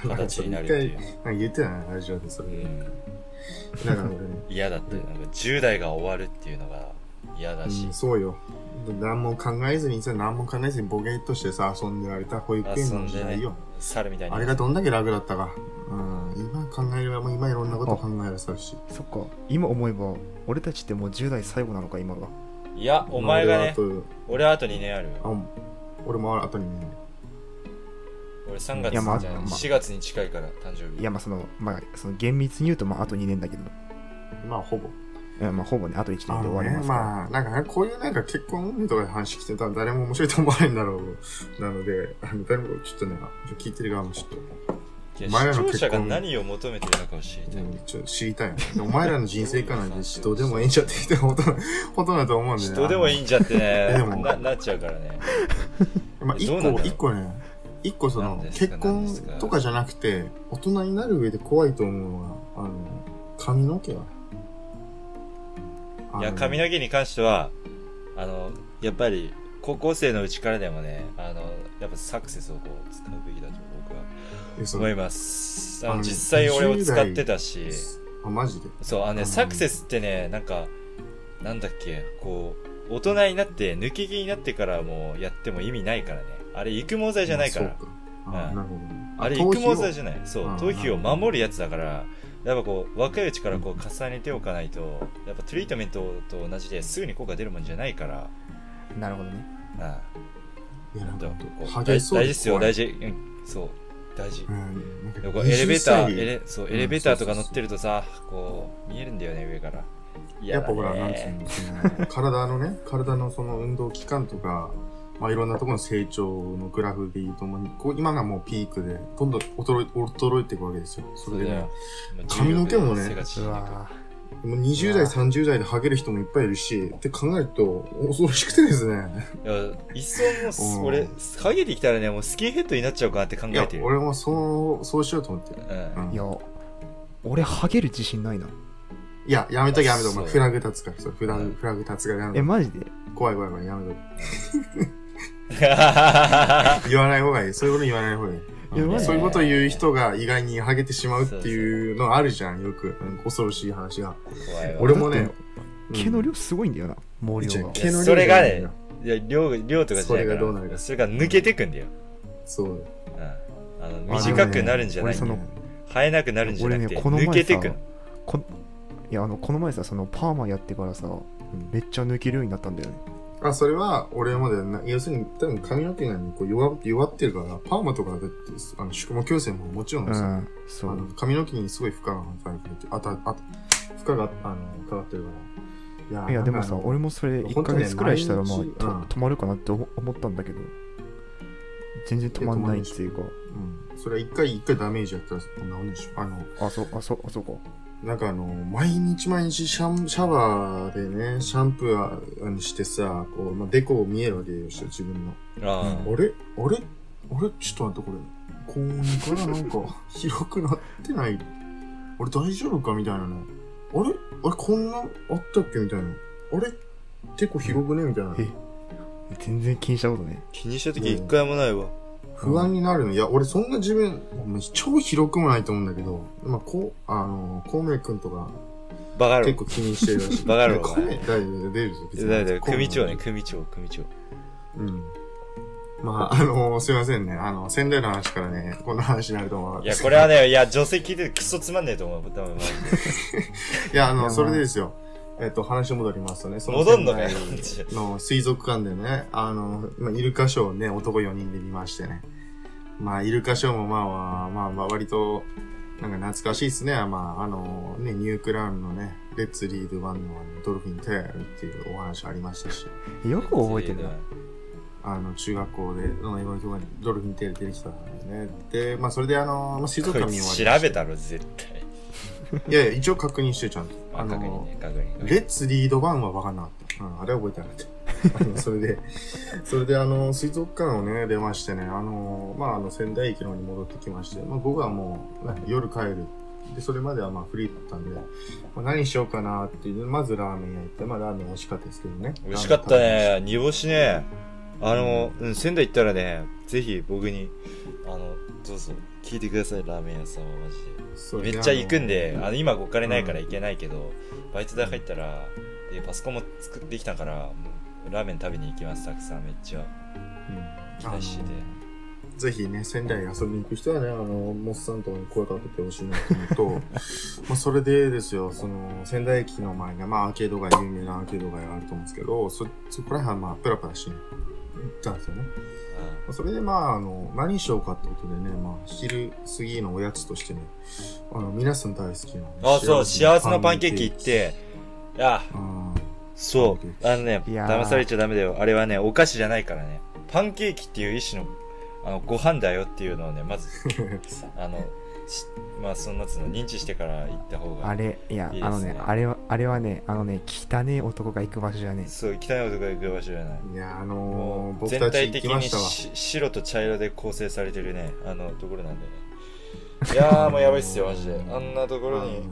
二十歳になるっていう。なんか言ってたな、ラジオでそれ。うん。なんか俺ね、嫌だって、なんか10代が終わるっていうのが嫌だしうん、。そうよ。何も考えずにさ、何も考えずにボケっとしてさ、遊んでられた保育園の時代よ。猿みたいに。あれがどんだけ楽だったか。うん。今考えれば、もう今いろんなこと考えらさるし。そっか。今思えば、俺たちってもう10代最後なのか、今が。いや、お前がね、まあ俺はあと2年あるよ。あと、あ俺も後にね。俺3月じゃないまあ4月に近いから、誕生日。いや、まあその、まあ、その厳密に言うと、まああと2年だけど、まあ、ほぼ。まあほぼね、あと1年で終わりね、ますから。まあ、なんかね、こういうなんか結婚運とかで話来てたら誰も面白いと思わないんだろう。なので、あの、誰もちょっとね、聞いてる側もちょっと、いやお前ら視聴者の結婚が何を求めてるのかを知りたい。うんちょっと知りたいよね。でお前らの人生観なんて どうでもいいんじゃって言ってほとんど、ほとんどだと思うんでね。どうでもいいんじゃってね でもな、なっちゃうからね。まあ、一個、一個ね、一個その結婚とかじゃなくて、大人になる上で怖いと思うのは、あの、髪の毛は。いや、髪の毛に関しては、あの、やっぱり、高校生のうちからでもね、あの、やっぱサクセスをこう、使うべきだと僕は毛思います。あの、実際俺も使ってたし、あ、マジで？そう、あのね、うんサクセスってね、なんか、なんだっけ、こう、大人になって、抜け毛になってからもうやっても意味ないからね。あれ、育毛剤じゃないから。まあそうんなるほどね。あれ、育毛剤じゃない。そうあ、頭皮を守るやつだから、やっぱこう、若いうちからこう、重ねておかないと、やっぱトリートメントと同じですぐに効果出るもんじゃないから、なるほどね。あいや、なんか大事っすよ、大事。事。うん、そう、大事う。ん。エレベーター、20歳エレ、そう、うんエレベーターとか乗ってるとさ、こう、見えるんだよね、上から。やっぱほら、なんつうの、体のね、体のその運動期間とか、まあいろんなところの成長のグラフで言うと、もうこう今がもうピークで、どんどん衰え、衰えていくわけですよ。それでね、髪の毛もねもう20代、30代でハゲる人もいっぱいいるし、って考えると、恐ろしくてですね。いや、いっそもう俺、ハゲてきたらね、もうスキンヘッドになっちゃうかなって考えて、る。俺もそう、そうしようと思ってる。うんうんいや俺ハゲる自信ないないや、やめとけやめとけ。フラグ立つから。そうフラグ、うんフラグ立つからやめとえマジで？け。怖い怖い怖い、やめとけ。言わない方がいい。そういうこと言わない方がいい。そういうこと言う人が意外にハゲてしまうっていうのあるじゃん、よく。うん恐ろしい話が。俺もね毛の量すごいんだよな毛量が毛の量それがねいや、量、量とかじゃないかそれがどうなるら、かそれが抜けてくんだよ。そう。うん。あの、あ短くなるんじゃない俺その生えなくなるんじゃなくて、俺ねこの前さ抜けてくん。こいやあのこの前さそのパーマやってからさめっちゃ抜けるようになったんだよねあ、それは、俺もだよな。要するに、多分髪の毛が、ね、こう弱弱ってるから、パーマとかだって、あの、宿毛矯正ももちろんですよ。うんそあのう髪の毛にすごい負荷が働いてて、あと、あと、負荷が、あの、かかってるから。いやいやでもさ俺もそれ1本当ねヶ月くらいしたらまあ、止まるかなって思思ったんだけど全然止まんないっていうかうん。それは一回一回ダメージやったら、こんなもんでしょ。あの、あそうあそうあそうかなんかあの、毎日毎日シャンシャワーでね、シャンプーにしてさ、こう、まあ、デコ見えるわけよ、自分の。ああれ？あれ？あれ？ちょっと待って、これ。こうからなんか、広くなってない？俺大丈夫か？みたいなね。あれ？あれこんなあったっけ？みたいな。あれ？結構広くね？みたいな。え全然気にしたことね気にした時一回もないわ。不安になるの。いや、俺そんな自分、超広くもないと思うんだけど、まあ、こう、あの、孔明くんとかバカ。結構気にしてるらしい。バカ野郎孔明、大丈夫、出るぞ。別にだいだい組長ね、孔組長、組長。明うん。まあ、あの、すいませんね。あの、仙台の話からね、こんな話になると思うわいや、これはね、いや、女性聞いててクソつまんねえと思う。いや、あの、それでですよ。えっと、話戻りますとね、その戻んのの水族館でね、あの、まあ、イルカショーをね、男4人で見ましてね。まあ、イルカショーもまあまあ、まあ、まあ、割と、なんか懐かしいですね。まあ、あの、ね、ニュークラウンのね、 Let's Read One の Dolphin Tale っていうお話ありましたし、よく覚えてるなあの、中学校で、の英語のに Dolphin Tale 出てきたんでね。で、まあ、それであの、まあ、水族館見終わり調べたろ、絶対。いやいや、一応確認してちゃんと。あ、確認ね、確認。 Let's Read One は分かんなかった。うん、あれは覚えてなかった。あのそれで、それであの、水族館をね、出ましてね、あの、まあ、あの、仙台駅の方に戻ってきまして、まあ、僕はもう、ね夜帰る。で、それまではまあ、フリーだったんで、まあ、何しようかなっていう、まずラーメン屋行って、まあ、ラーメン美味しかったですけどね。美味しかったね。煮干しね。あの、うん、仙台行ったらね、ぜひ僕に、あの、どうぞ、聞いてください、ラーメン屋さんはマジそうで。めっちゃ行くんで、あの、今お金ないからうん行けないけど、バイト代入ったら、で、パソコンも作ってきたから、ラーメン食べに行きます、たくさん、めっちゃ。うん期待しててぜひね、仙台遊びに行く人はね、あの、モスさんとかに声かけてほしいなと思うと、まあ、それでですよ、その、仙台駅の前に、まあ、アーケード街、有名なアーケード街があると思うんですけど、そ、そこら辺はまあ、プラプラしに行ったんですよね。まあそれでまあ、あの、何しようかってことでね、まあ、昼過ぎのおやつとしてね、あの、皆さん大好きな。あ、そう、幸せのパンケーキ行って、いや、あそう、あのね、騙されちゃダメだよ。あれはね、お菓子じゃないからね。パンケーキっていう一種の、あの、ご飯だよっていうのをね、まず、ー あの、しまあ、そんなつの認知してから行った方が。あれいやあのねあれはあれはねあのね汚ねえ男が行く場所じゃねそう、汚い男が行く場所じゃない。いや、あのー、全体的に白と茶色で構成されてるね、あの、ところなんでね。いやー、もうやばいっすよ、マジで。あんなところに、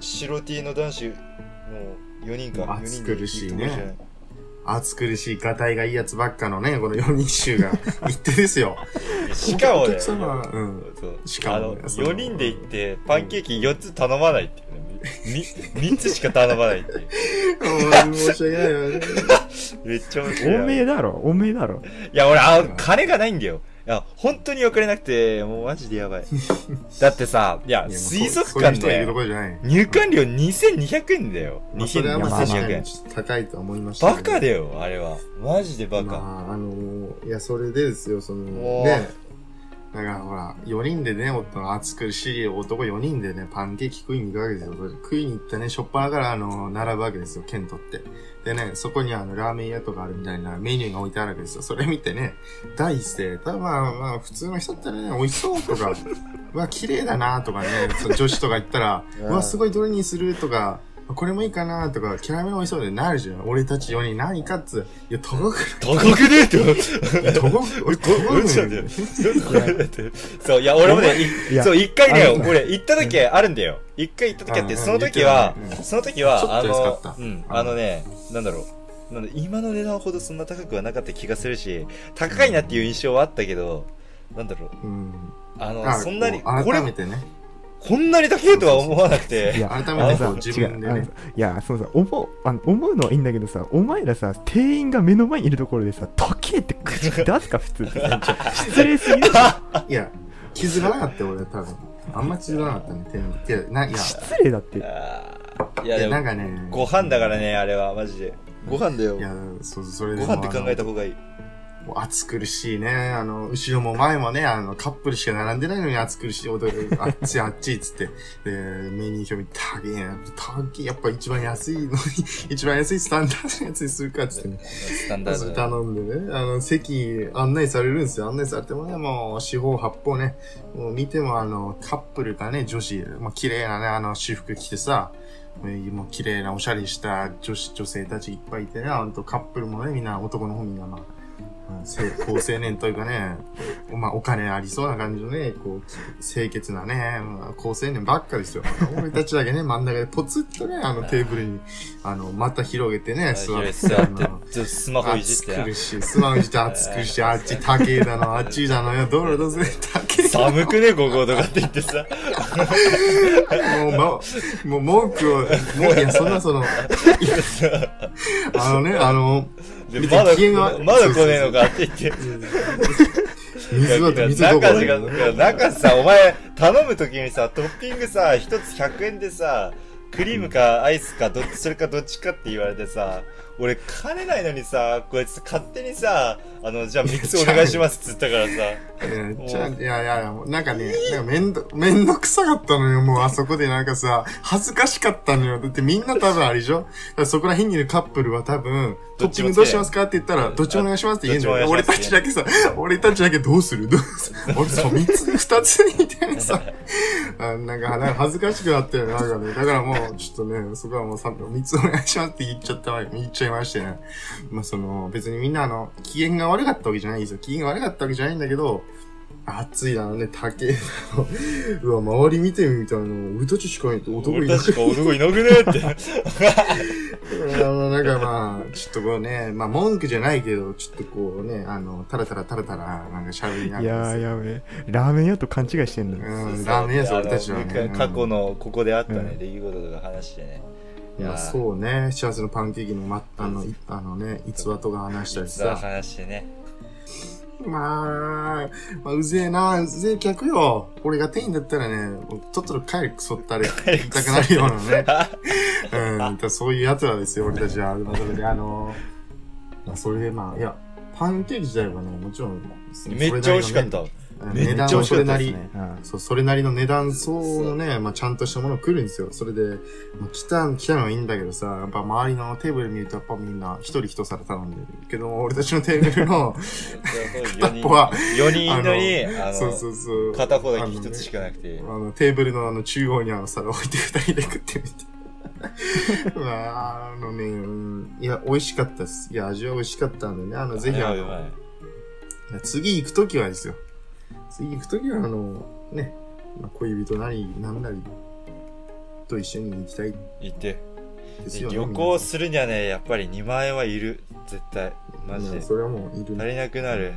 白 T の男子、もう、4人か、4人で行くところじゃない暑苦しい、がたいがいいやつばっかのね、この4人衆が行ってですよ。しかもね、うんしかもねあの、その4人で行って、パンケーキ4つ頼まないっていうね。み3つしか頼まないっていう。うん申し訳ないわね。めっちゃ面白い。おめえだろおめえだろいや、俺、あ、金がないんだよ。いや、本当にお金なくて、もうマジでやばい。だってさ、いや、い水族館で人がいるところじゃない。入館料2200円だよ。まあ、それはまあまあ確2200円。高いとは思いましたけど。バカだよ、あれは。マジでバカ。まあ、あのーいや、それでですよ、その、ね、だからほら、4人でね、夫暑苦しい男4人でね、パンケーキ食いに行くわけですよ。食いに行ってね、しょっぱなからあの、並ぶわけですよ、剣取って。でね、そこにあの、ラーメン屋とかあるみたいなメニューが置いてあるわけですよ。それ見てね、第一声、ただまあまあ、普通の人だったらね、美味しそうとか、うわ、綺麗だなとかね、女子とか言ったら、うんうわ、すごいどれにするとか、これもいいかなとか、キャラメル美味しそうでなるじゃん。俺たち4人何かっつう。いや、高く高くねえってない？高く、俺高くちょっとない？そう、いや、俺もね、そう、一回ね俺、行った時あるんだよ。一回行った時あって、うんその時はその時は、あのあのね、なんだろう。なんだ今の値段ほどそんな高くはなかった気がするし、高いなっていう印象はあったけど、なんだろう。うん。あの、あそんなに、これ改めてね。こんなに高いとは思わなくて。いや 改めてこう自分で違うね。いやそうさ思うあの思うのはいいんだけどさお前らさ店員が目の前にいるところでさ時計って口出すか普通ってさ失礼すぎるいや、気づかなかったよ、俺多分。あんま気づかなかったね、店員。いや、な、いや、失礼だっていいや、なんかね。ご飯だからね、あれは、マジで。ご飯だよい。や、そう、それでご飯って考えた方がいい。もう暑苦しいね。あの、後ろも前もね、あの、カップルしか並んでないのに暑苦しい あっちあっちっつって。で、メニュー表見て、高えな。高え、やっぱ一番安いのに、一番安いスタンダードのやつにするかっつってね。スタンダード。頼んでね、あの、席案内されるんですよ。案内されてもね、もう四方八方ね、もう見てもあの、カップルかね、女子、まあ、綺麗なね、あの、私服着てさ、えーもう綺麗なおしゃれした女子、女性たちいっぱいいてね、あとカップルもね、みんな男の方みんなまあ、うんせ 高青年というかね、まあ、お金ありそうな感じのね、こう、清潔なね、まあ高青年ばっかですよ。俺たちだけね、真ん中でポツッとね、あのテーブルに、あの、また広げてね、座って、あの、スマホいじってな暑苦しい。スマホいじって暑苦しい。あっち高えだの、あっちだのよ。どれどうせ高え。寒くね、こことかって言ってさ。もう、ま、もう文句を、もう、いや、そんなその、あのね、あの、で、まだ まだ来ねえのかって言って。水は、水どこ？中地が、中さ、お前、頼むときにさ、トッピングさ、一つ100円でさ、クリームかアイスか、どっち、それかどっちかって言われてさ、俺、金ないのにさ、こいつ勝手にさ、あの、じゃあ3つお願いしますっつったからさ、えーちゃんいやいやなんかね、なんかめんど、めんどくさかったのよ、もうあそこでなんかさ、恥ずかしかったのよ。だってみんな多分あれでしょ？そこら辺にいるカップルは多分、トッピングどうしますか？って言ったら、どっちもお願いしますって言うんだよ。俺たちだけさ、俺たちだけどうする？どうする？俺そう、三つ、二つみたいなさ、あなんか、なんか恥ずかしくなったよね、なんかね。だからもう、ちょっとね、そこはもうさ三つお願いしますって言っちゃったわ言っちゃいましてね。まあその、別にみんなあの、機嫌が悪かったわけじゃないんですよ。機嫌が悪かったわけじゃないんだけど、暑いだろうね、高えだろう。うわ、周り見てみたいな。俺たちしかいないと男いなく俺たちか男いなくねって。あの、なんかまあ、ちょっとこうね、まあ文句じゃないけど、ちょっとこうね、あの、タラタラタラタラ、なんか喋りないがやらーやべえラーメン屋と勘違いしてんのようん、ラーメン屋さん俺たちはね。過去のここであったね、うん出来事とか話してね。うん。まあそうね、幸せのパンケーキの、ま、あの、いあのね、逸話とか話したりさ。話してね。まあ、まあ、うぜえな、うぜえ客よ。俺が店員だったらね、もうとっとと帰るクソったれ、たくなるようなね。うん、そういう奴らですよ、俺たちは。まあそれで、あの、まあ、それでまあ、いや、パンケーキ自体はね、もちろん、めっちゃ美味しかった。値段はそれなり、ねうんそう、それなりの値段相応のね、まあちゃんとしたもの来るんですよ。それで、まあ来た、来たのはいいんだけどさ、やっぱ周りのテーブル見るとやっぱみんな一人一皿頼んでるけど、俺たちのテーブルの、4片っぽは人、4人いるのに、あそうの、そうそう。片方だけあのね一つしかなくて。あの、テーブルのあの中央にあの皿置いて二人で食ってみて。う わああのね、うんいや、美味しかったです。いや、味は美味しかったんでね、あの、ぜひあの、次行くときはですよ。次行くときは、あの、ね、まあ、恋人なり、なんなり、と一緒に行きたい行って。ですよね。旅行するにはね、やっぱり2万円はいる。絶対。マジでいや。それはもういる足りなくなる。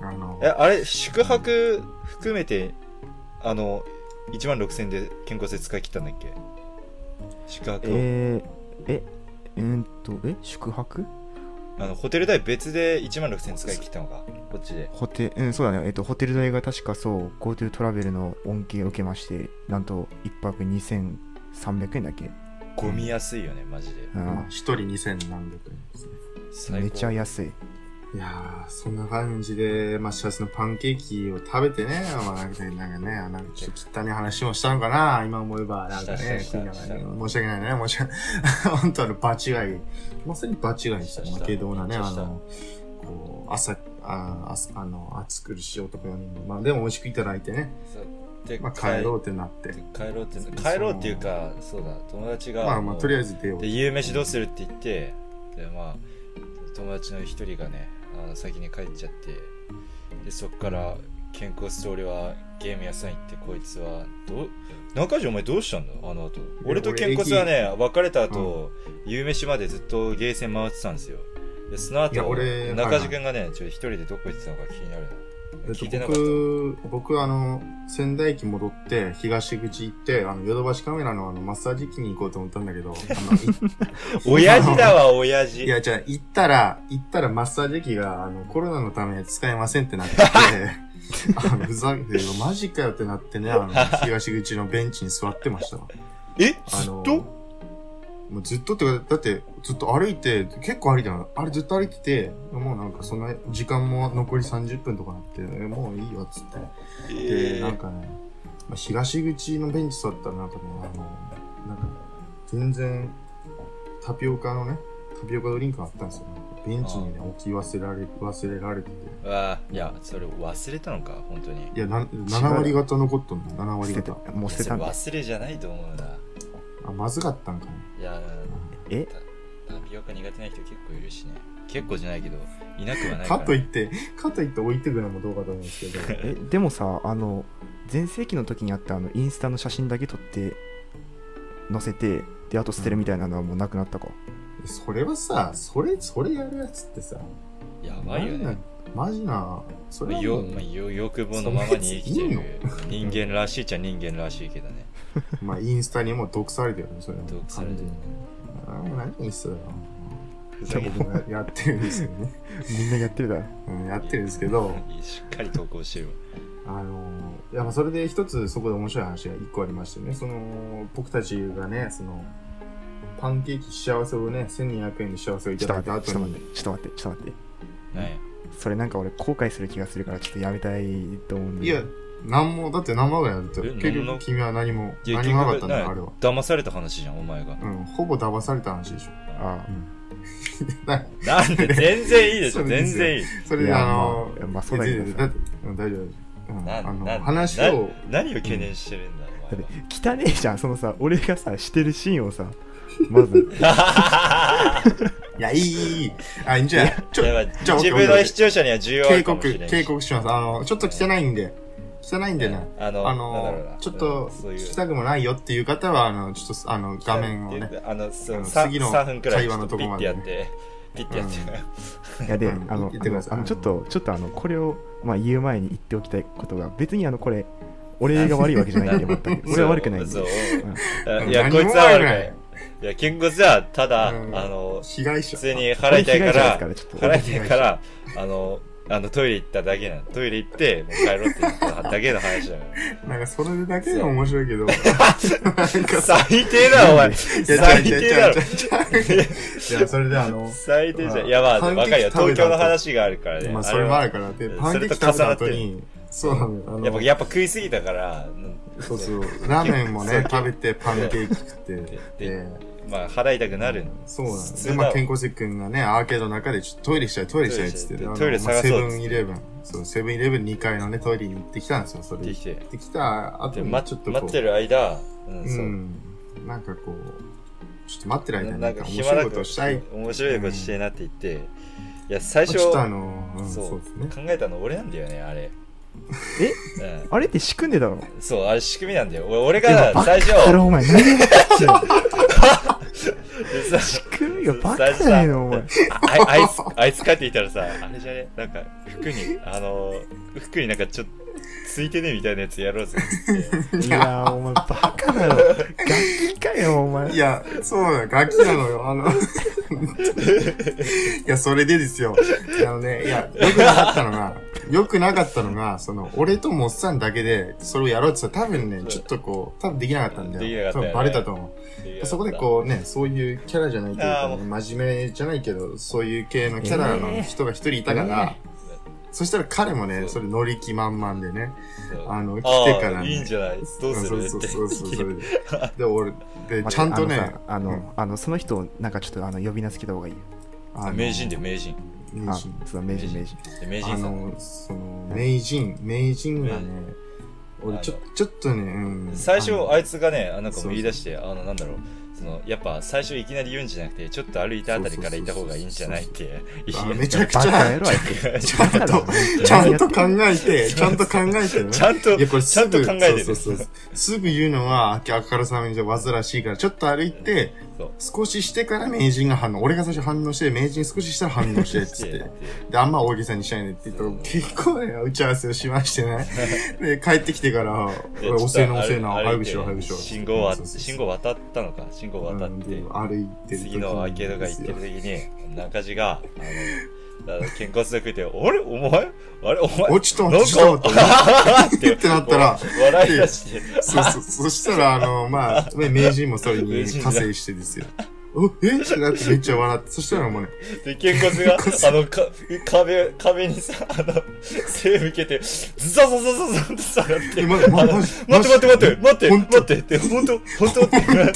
あのえ、、あれ、宿泊含めて、あの、1万6000で健康性使い切ったんだっけ？宿泊を。えー、えうーんとえ？宿泊？あの、ホテル代別で1万6000使い切ったのか。こっちで。ホテうんそうだね。えっとホテル代が確かそう。GoTo トラベルの恩恵を受けましてなんと1泊2300円だっけ？ゴミ安いよね、マジで。うん。一人2000何百円ですね。めちゃ安い。いやー、そんな感じで、まあ、幸せのパンケーキを食べてね、まあ、なんかね、なんかね、なんかちょっと汚い話もしたのかな、今思えば、なんかね、申し訳ないね、申し訳ない。本当あの、場違い、まさに場違いでしたね。したまあ、軽度なね、あの、こう、朝、あ、朝あの、暑苦しい男4人で、まあ、でも美味しくいただいてね。でまあ帰ろうってなって。帰ろうって帰ろうっていうかそうだ友達がまあまあ、とりあえずず出ようで。夕飯どうするって言ってでまあ友達の一人がねあの先に帰っちゃってでそっから健康室俺はゲーム屋さん行ってこいつはどう中条お前どうしたんだ？あの後。俺と健康はね別れた後、夕飯までずっとゲーセン回ってたんですよ。でその後中地君がねちょっと一人でどこ行ってたのか気になるなえっと聞いてなかった。僕、僕あの、仙台駅戻って、東口行って、あの、ヨドバシカメラのあの、マッサージ機に行こうと思ったんだけど、あの、い 親父だわ親父。いや、じゃあ、行ったら、行ったらマッサージ機が、あの、コロナのために使えませんってなってて、あの、ふざけて、マジかよってなってね、あの、東口のベンチに座ってましたわ。えあのずっと？もうずっとってか、だって、ずっと歩いて、結構歩いてなあれずっと歩いてて、もうなんかそんな時間も残り30分とかなって、えもういいよっつって。で、えなんかね、まあ、東口のベンチ座ったらなんかね、あの、なんか、全然、タピオカのね、タピオカドリンクあったんですよ、ベンチにね、置き忘れられ、忘れられてて。ー、ああいやそれ忘れたのか本当に。いや、な7割方残っとんの、7割捨てて方。もう捨てたん忘れじゃないと思うな。あ、まずかったんかな。いやえ？タタピオカ苦手な人結構いるしね。結構じゃないけどいなくはないかからといって、かといって置いてくのもどうかと思うんですけど。えでもさあの全盛期の時にあったあのインスタの写真だけ撮って載せてであと捨てるみたいなのはもうなくなったか、それはさ、それ、それやるやつってさ、やばいよね。マジな、それはよ、もうまあ、よ欲望のままに生きてる人間らしいっちゃ人間らしいけどね。まあ、インスタにも毒されてるね、それは。毒されてる。何インスタだよ。ふざけて僕もやってるんですよね。みんなやってるだろ。うん、やってるんですけど、しっかり投稿してるわ。あのや、まあ、それで一つそこで面白い話が一個ありましてね、その、僕たちがね、その、パンケーキ幸せをね、1200円で幸せをいただいた後に。ちょっと待っ、てちょっと待ってちょっと待って。ねそれなんか俺後悔する気がするからちょっとやめたいと思うんでいや、なんも、だって何万ぐらいやると、え結局君は何も、何もなかったんだあれは。局。騙された話じゃんお前が。うん、ほぼ騙された話でしょ。あななんで？全然いいでしょ。全然いい。それで、あのまあまあそうだけどさ。だってうん大丈夫、大丈夫。うんなあの、な話なを、何を懸念してるんだおだっ前て汚ねえじゃん。そのさ俺がさしてるシーンをさまず。いや、いい、いい、いい。あ、いいんじゃないちょ、やばい。じゃあ自分の視聴者には重要あ警告警告します。あの、ちょっと汚いんで、汚いんでね。あのあの、ちょっと聞きたくもないよっていう方は、あの、ちょっと、あの、画面をね、あの、そうあのさ次の3分くらい会話のとピッこまでね。てやって、ピッてやって。いやで、うんあの言ってください。あのちょっとちょっとあのこれをまあ言う前に言っておきたいことが別にあのこれ俺が悪いわけじゃないんで全く俺は悪くないんで。そう。うん。いや、こいつは悪くないい。いや、健康じゃ、ただ、あうんの、被害者。普通に払いたいかこれ被害者ですら払いたいから、あの、あの、トイレ行っただけなの。トイレ行って、もう帰ろうって言っただけの話だか なんか、それだけでも面白いけど、なんから。最低だ、お前。いや最低だろ。じゃあ、それであの、最低じゃん。まあいや、まあ、パンケーキわかるよ。食べた後東京の話があるからね。まあ、それもあるかから、で、うんパンケーキ食べた後に、そうなのよ。あのやっぱ、やっぱ食いすぎたから、そうそう、ラーメンもね、食べて、パンケーキ食って、でで、まあ、払いたくなる。そうなんです。で、まあ、健康くんがね、アーケードの中で、ちょっとトイレしたい、トイレしたいっつって、トイっつって。まあセブンイレブン、そう、セブンイレブン2階のね、トイレに行ってきたんですよ、それ。できて。行ってきた後で、に、待ちょっとこう、待ってる間、うん、うそう。ん、なんかこう、ちょっと待ってる間に、なんんか面白いことしたい。面白いことしてえなって言って、いや、最初、ちょっとあの、うん、そそううですね。考えたの俺なんだよね、あれ。え？うん。あれって仕組んでだろそう、あれ仕組みなんだよ。俺俺が最初、だろお前何が分かってんのでさ仕組みがバカじゃねえのお前。あああいつ、あいつ帰ってきたらさ、あれじゃね？なんか、服に、あのー、服になんかちょっと、ついてねみたいなやつやろうぜ。っ ていやーお前バカだろ。楽器かよお前。いや、そうだよ、楽器なのよ、あの、いや、それでですよ。あのね、いや、良くなかったのが、良くなかったのが、その、俺とモッサンだけで、それをやろうって言ったら、多分ね、ちょっとこう、多分できなかったんだよ。できなかったよね。多分バレたと思う。そこでこうね、そういうキャラじゃないというか、ね、真面目じゃないけど、そういう系のキャラの人が一人いたから、そしたら彼もね、それ乗り気満々でね、あの、来あてからね。あいいんじゃない？どうする？ってそうそうそうそう、それで。で、俺、で、ちゃんとね、あのさあの,、うん。あのその人をなんかちょっとあの呼び名つけた方がいいよ。あの名人で名人。あ名人。そう名人名人。で名人。あさん。の、その、名人、名人がね、俺ちょちょっとね、うん。最初あいつがねあなんか言い出してあのなんだろうそのやっぱ最初いきなり言うんじゃなくてちょっと歩いたあたりから行った方がいいんじゃないってめちゃくちゃちゃんと、ちゃんと考えて、ちゃんと考えてね。ちゃんといや、これちゃんと考えて。すぐ言うのは、あからさまに煩わしいから、ちょっと歩いて、少ししてから名人が反応。俺が最初反応して、名人少ししたら反応して、つって。で で、あんま大げさにしないねって言うと、結構ね、打ち合わせをしましてね。で、帰ってきてから、でおせえなおせえな、早くしろ、早くしろ。信号は信号渡ったのか信号渡って、歩いてる時次のアーケードが行ってる時に中地があのあの肩骨で食って「あれ？お前？あれ？お前？おちとなん待 って、ちと待って。なったら。笑い出して。そうそう、そしたら、あの、まあ、ね名人もそれに加勢してですよ。お、え？ってなってめっちゃ笑って、そしたらもうね、で、肩骨が、あの、か、壁、壁にさ、あの、背向けて、ズザザザザザって下がって、え、ま、ま、あのま、待って待って待って待って本当？待ってって、本当？本当？って言われ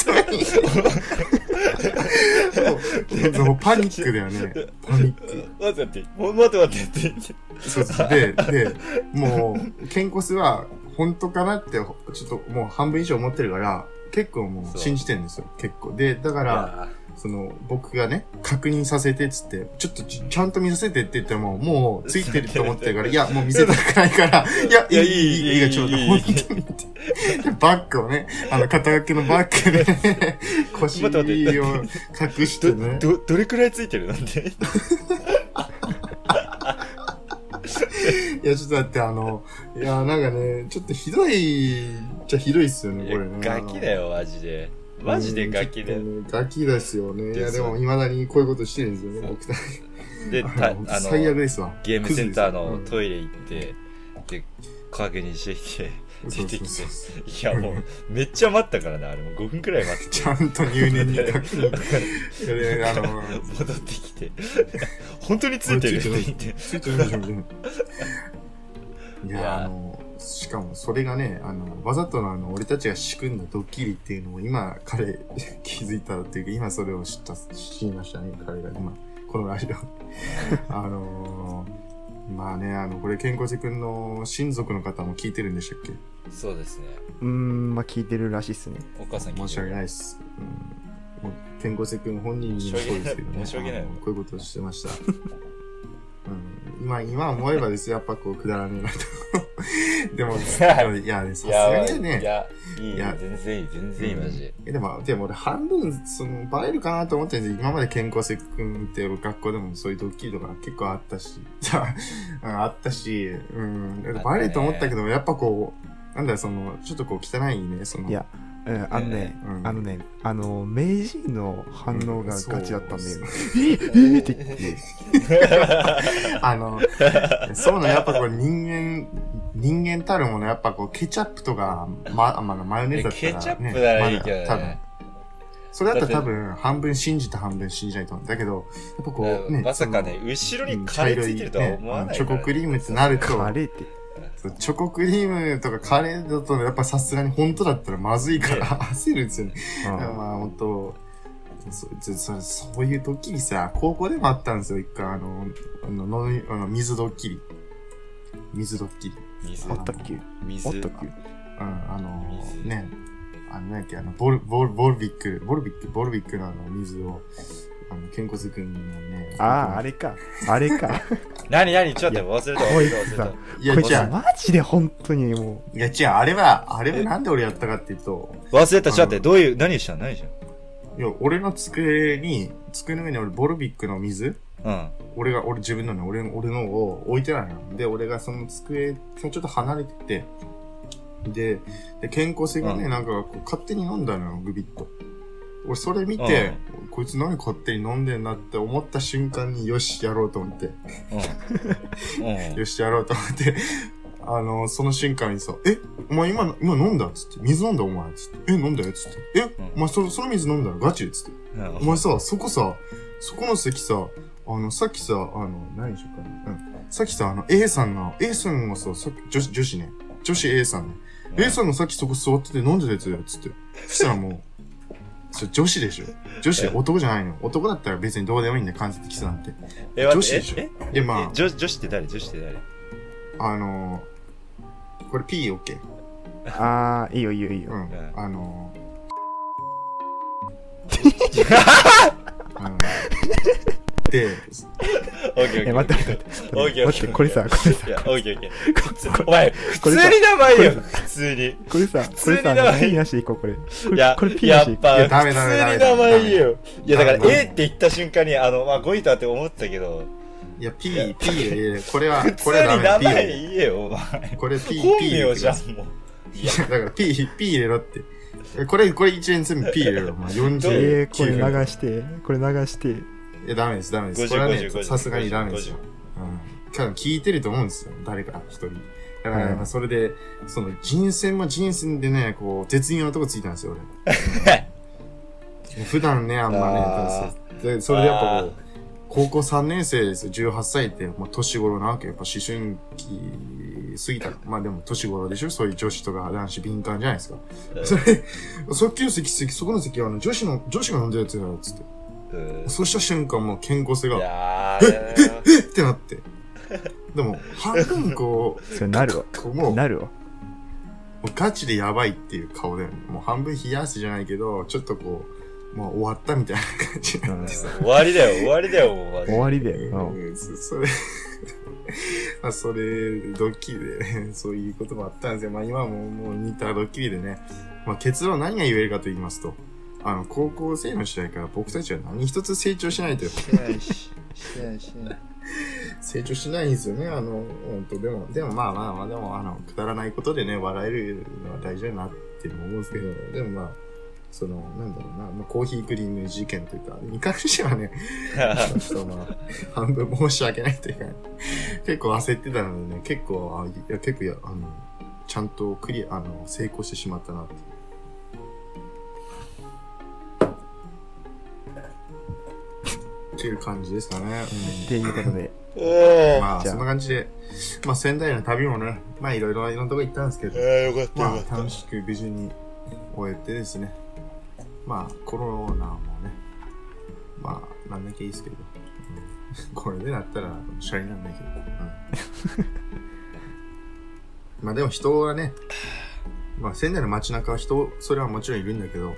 て、もうパニックだよね。パニック。待って待って、待って待ってって。言って、そうそう。で、で、もう、ケンコスは、本当かなって、ちょっともう半分以上思ってるから、結構もう信じてるんですよ、結構。で、だから、その、僕がね、確認させてっつって、ちょっとちちゃんと見させてって言っても、もう、ついてると思ってるから、いや、もう見せたくないから、いや、いい、いい、いい、いいがちょうど、いい。いい本当に。バッグをね、あの、肩書きのバッグで、ね、腰を隠してね。ど、どれくらいついてるなんでいや、ちょっと待って、あの、いや、なんかね、ちょっとひどい、じゃひどいっすよね、これね。ガキだよ、マジで。マジでガキだよ。うんガキですよね。いや、でも、未だにこういうことしてるんですよね、僕たち。で、た、あの、最悪ですわ。ゲームセンターのトイレ行って、で、確認してきて、うん出てきていやもう、めっちゃ待ったからね、あれもう5分くらい待って。ちゃんと入念に確認。いやね、あの、戻ってきて、本当についてるって言って。ついてるいや、あの、しかもそれがね、あの、わざとのあの、俺たちが仕組んだドッキリっていうのを今、彼、気づいたっていうか、今それを知った、知りましたね、彼が今、このラジオ。あのー、まあね、あの、これ、健康寺くんの親族の方も聞いてるんでしたっけ？そうですね。うーん、まあ聞いてるらしいっすね。お母さん聞いてる申し訳ないです。うん、もう健康瀬君本人にもそうですけどね。申し訳ないあのこういうことをしてました。うん、今、今思えばですよ、やっぱこう、くだらねえなと。でも、いや、さすいや、がにね。いや、いいいや。全然いい、全然いい、マジ。で。えでも、でも俺半分、その、バレるかなと思ってるんですよ。今まで健康瀬君って学校でもそういうドッキリとか結構あったし、うんあったし、うん、バレると思ったけど、やっぱこう、なんだよ、その、ちょっとこう汚いね、その、いや、うん、あのね、うん。あのね、あの、名人の反応がガチだったんで、う。んええーって言って、あの、そうなの、やっぱこう人間、人間たるもの、やっぱこうケチャップとか、ま、まあ、マヨネーズだったら、ね。ケチャップならいいけどまだ多分。ね。それだったら多分、半分信じて半分信じないと思う。んだけど、やっぱこう、ね、まさかねそ、の後ろうんにカレーついてるとはね思わないチョコクリームってなるると、カレーって。チョコクリームとかカレーだと、やっぱさすがに本当だったらまずいから、焦るんですよね。うんまあ本当そそそそういうドッキリさ、高校でもあったんですよ、一回。あの、あの、のあの水ドッキリ。水ドッキリ。水あったっけ？水あったっけ？うん、あの水ね、あの、なんやっけ、あの、ボル、ボル、ボルビック、ボルビック、ボルビックのあの、水を、あの、健康くんのね。ああ、あれか。あれか。何何？ちょっと待って忘れたこい忘れたいや、ゃマジで本当にもいや、違う、あれは、あれはなんで俺やったかっていうと、忘れたちょっと待ってどういう何したの？何したいや、俺の机に、机の上に俺、ボルビックの水の俺が、俺自分のね、俺の、俺のを置いてないの。で、俺がその机からちょっと離れてて、で、で、健康性がね、うんなんかこう勝手に飲んだのよ、グビッと。俺それ見て、こいつ何勝手に飲んでんなって思った瞬間によし、やろうと思って、うん。うん。うんよし、やろうと思って、あの、その瞬間にさ、え、お前今、今飲んだっつって、水飲んだお前つって、え、飲んだよつって、え、うん。お前そその水飲んだのガチつって、うん。お前さ、そこさ、そこの席さ、あの、さっきさ、あの、何でしょうかね。うん。さっきさ、あの、A さんが、A さんがさ、さっき、女子、女子ね。女子 A さんね。A さんがさっきそこ座ってて飲んでたやつだよ、つって。そしたらもう、それ女子でしょ？女子で男じゃないの。男だったら別にどうでもいいんだよ、間接キスなんて。え待女子でしょ？ええ？で、まえ女女子って誰？女子って誰？あ、あのー、これ P OK。あーいいよいいよいいよ、うんん。あの うん で、オッケーオッケー。え待って待って待ってオッケーオッケー待ってこれさこれさいや、オッケーオッケー。普通お前、普通に名前よ、普通に。これさこ通にれさ名前ピーなしでいこうこれこれいや、これピーなしでいこやっぱ、いやダメダメダメ普通に名前言えよ。いや、だから、ダメ A って言った瞬間に、あの、まあ、ゴイタって思ってたけど、いや、P、P で入れる。これは、普通これはに名ダメ。P 前で。言えよ、お前。これ P、本 P 入れ名じゃんてください。、もう。いや、だから P、P 入れろって。えこれ、これ一連全部 P 入れろ。まあ、う49えー、これ分。流してこれ流していや、ダメです、ダメです。50これはね50 50、さすがにダメですよ。うん。多分聞いてると思うんですよ。誰か一人。だから、はいまあそれで、その人選も人選でね、こう、絶妙なとこついたんですよ、俺。普段ね、あんまあね、でそれでやっぱこう、高校3年生ですよ、18歳って、まあ、年頃なわけよ。やっぱ思春期過ぎた。まあでも年頃でしょ？そういう女子とか男子敏感じゃないですか。それ、そっきの席、席、そこの席はあの女子の、女子が飲んでるやつやろ、つって。うんそうした瞬間もう健康性いが、やー、えってなって。でも、半分こそれなるわう、こうもう、なるわもうガチでやばいっていう顔だよね。もう半分冷やすじゃないけど、ちょっとこう、もう終わったみたいな感じになってさ。終わりだよ、終わりだよ、もう。終わりで、うん、うんそそれ、まあそれ、ドッキリでね、そういうこともあったんですよ。まあ今ももう似たドッキリでね、まあ結論何が言えるかと言いますと、あの、高校生の時代から僕たちは何一つ成長しないとよ。してないし、してないし。成長しないんですよね。あの、本当でも、でもまあまあまあ、でもあの、くだらないことでね、笑えるのは大事だなって思うんですけど、でもまあ、その、なんだろうな、まあ、コーヒークリーム事件というか、に関してはね、ちょっとまあ、半分申し訳ないというか、結構焦ってたのでね、結構、あいや結構や、あの、ちゃんとクリア、あの、成功してしまったなっていう。っていう感じですかね。っていうことで。うんまあ、じゃあ。そんな感じで、まあ、仙台の旅もね、まあ、いろいろいろんなとこ行ったんですけど、よかったよまあ、かった。楽しく無事に終えてですね、まあ、コロナもね、まあ、なんだけいいですけど、うん。これでなったら、シャレになんないけど、うん。まあ、でも人はね、まあ、仙台の街中は人、それはもちろんいるんだけど、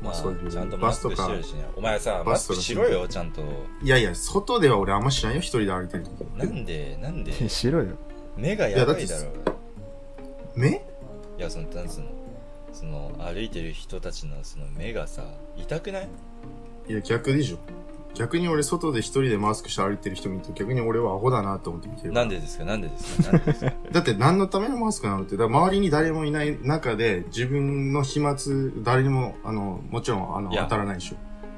まあ、そういうちゃんとマスクしてるしね。お前さ、マスクしろよ、ちゃんと。いやいや、外では俺あんましないよ、一人で歩いてる時。なんで、なんで、しろよ目がやばいだろいやだ。目いや、その、なんつうの、その、歩いてる人たちのその目がさ、痛くない？いや、逆でしょ。逆に俺、外で一人でマスクして歩いてる人見て、逆に俺はアホだなと思って見てる。なんでですか？なんでですか？なんでですか？だって何のためのマスクなのって、だ周りに誰もいない中で、自分の飛沫、誰にも、あの、もちろん、あの、当たらないでしょ。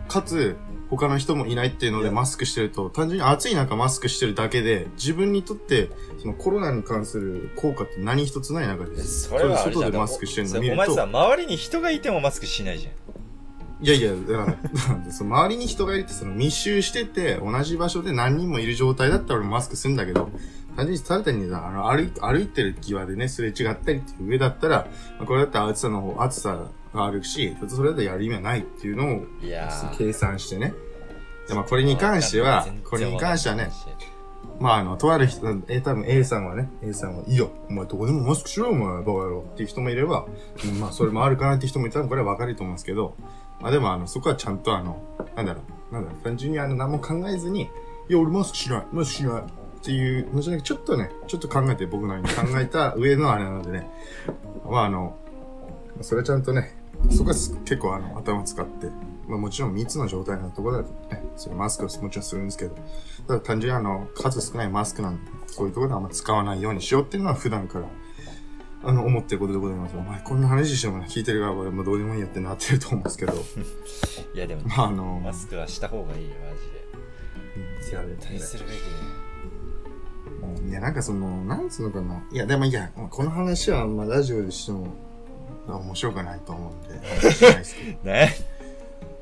かつ、他の人もいないっていうのでマスクしてると、単純に暑い中マスクしてるだけで、自分にとって、そのコロナに関する効果って何一つない中で、それは。外でマスクしてるの見るとお前さ、、周りに人がいてもマスクしないじゃん。いやいや、だから、その周りに人がいるって、その密集してて、同じ場所で何人もいる状態だったら俺マスクするんだけど、単純にただ単にさ、あの、歩い、歩いてる際でね、すれ違ったりっていう上だったら、まあこれだったら暑さの方、暑さがあるし、それだったらやる意味はないっていうのを。計算してね。で、まあこれに関してはこれに関してはね、まああの、とある人、え、多分 A さんはね、A さんは、いいよ、お前どこでもマスクしろよ、お前、バカ野郎っていう人もいれば、うんまあそれもあるかなっていう人もいたら、これは分かると思うんですけど、まあでもあの、そこはちゃんとあの、なんだろう、なんだろう、単純にあの、何も考えずに、いや、俺マスクしない、マスクしないっていうのじゃなくて、ちょっとね、ちょっと考えて僕なりに考えた上のあれなのでね、まああの、それはちゃんとね、そこは結構あの、頭使って、まあもちろん密の状態のところだとね、それマスクをもちろんするんですけど、ただ単純にあの、数少ないマスクなんで、そういうところであんま使わないようにしようっていうのは普段から、あの、思ってることでございます。お前こんな話してもね聞いてる側はもうどうでもいいやってなってると思うんですけど、いやでも、まああの、マスクはした方がいいよ、マジで。いや絶対するべきだよ。いや、なんかその、なんつうのかな。いや、でもいや、この話は、まあ、ラジオでしても、面白くないと思うんで、話しないですけね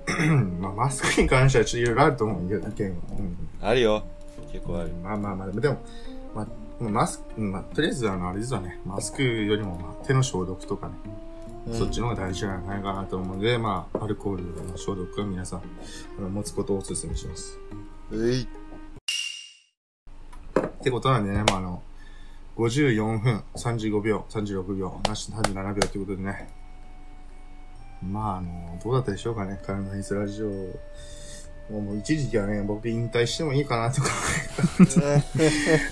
ど。まあ、マスクに関してはちょっといろいろあると思うよ、意見は。うんあるよ。結構ある。まあまあまあ、でも、まあ、マスク、まあ、とりあえず、あの、あれですわね、マスクよりも、まあ、手の消毒とかね、そっちの方が大事じゃないかなと思うので、まあ、アルコールの消毒は皆さん、あの持つことをお勧めします。えい。ってことなんでね、まあ、あの、54分35秒、36秒、なし37秒ということでね。まあ、あの、どうだったでしょうかね、カルナイスラジオ。もう一時期はね、僕引退してもいいかなとか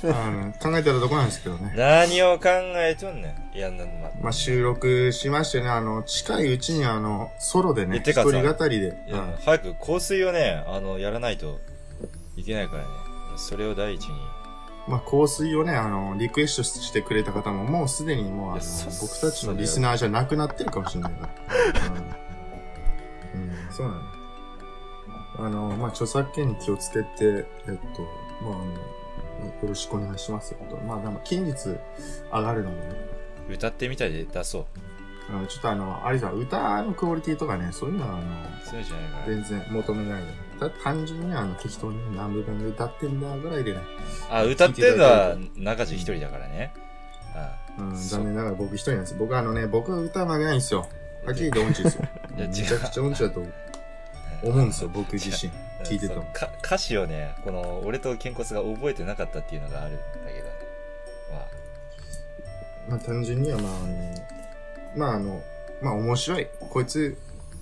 あの 考えてたとこなんですけどね。何を考えとんねん。いや、な、ま、まあ、収録しましてね、あの、近いうちにあの、ソロでね、一人語りで、いや、早く香水をね、あの、やらないといけないからね。それを第一に。まあ、香水をね、あの、リクエストしてくれた方も、もうすでにもう、あの僕たちのリスナーじゃなくなってるかもしれないから。うん、うん、そうなの。あの、まあ、著作権に気をつけて、えっと、まあ、あの、よろしくお願いしますよ。とまあ、でも近日上がるのでね、歌ってみたいで出そう。あのちょっとあの、あれさ、歌のクオリティとかね、そういうのは、あの、そうじゃないから。全然求めないで。た単純にあの、適当に何部分で歌ってんだぐらいでね、あ、歌ってるのは中地一人だからね。あうん、残念ながら僕一人なんです。僕あのね、僕は歌うまげないんですよ。はっきり言って音痴ですよ。めちゃくちゃ音痴だと思うんですよ、僕自身。聞いてても歌詞をね、この、俺とケンコツが覚えてなかったっていうのがあるんだけど、ままあ単純にはまあ、あの、まああの、まあ面白い。こいつ、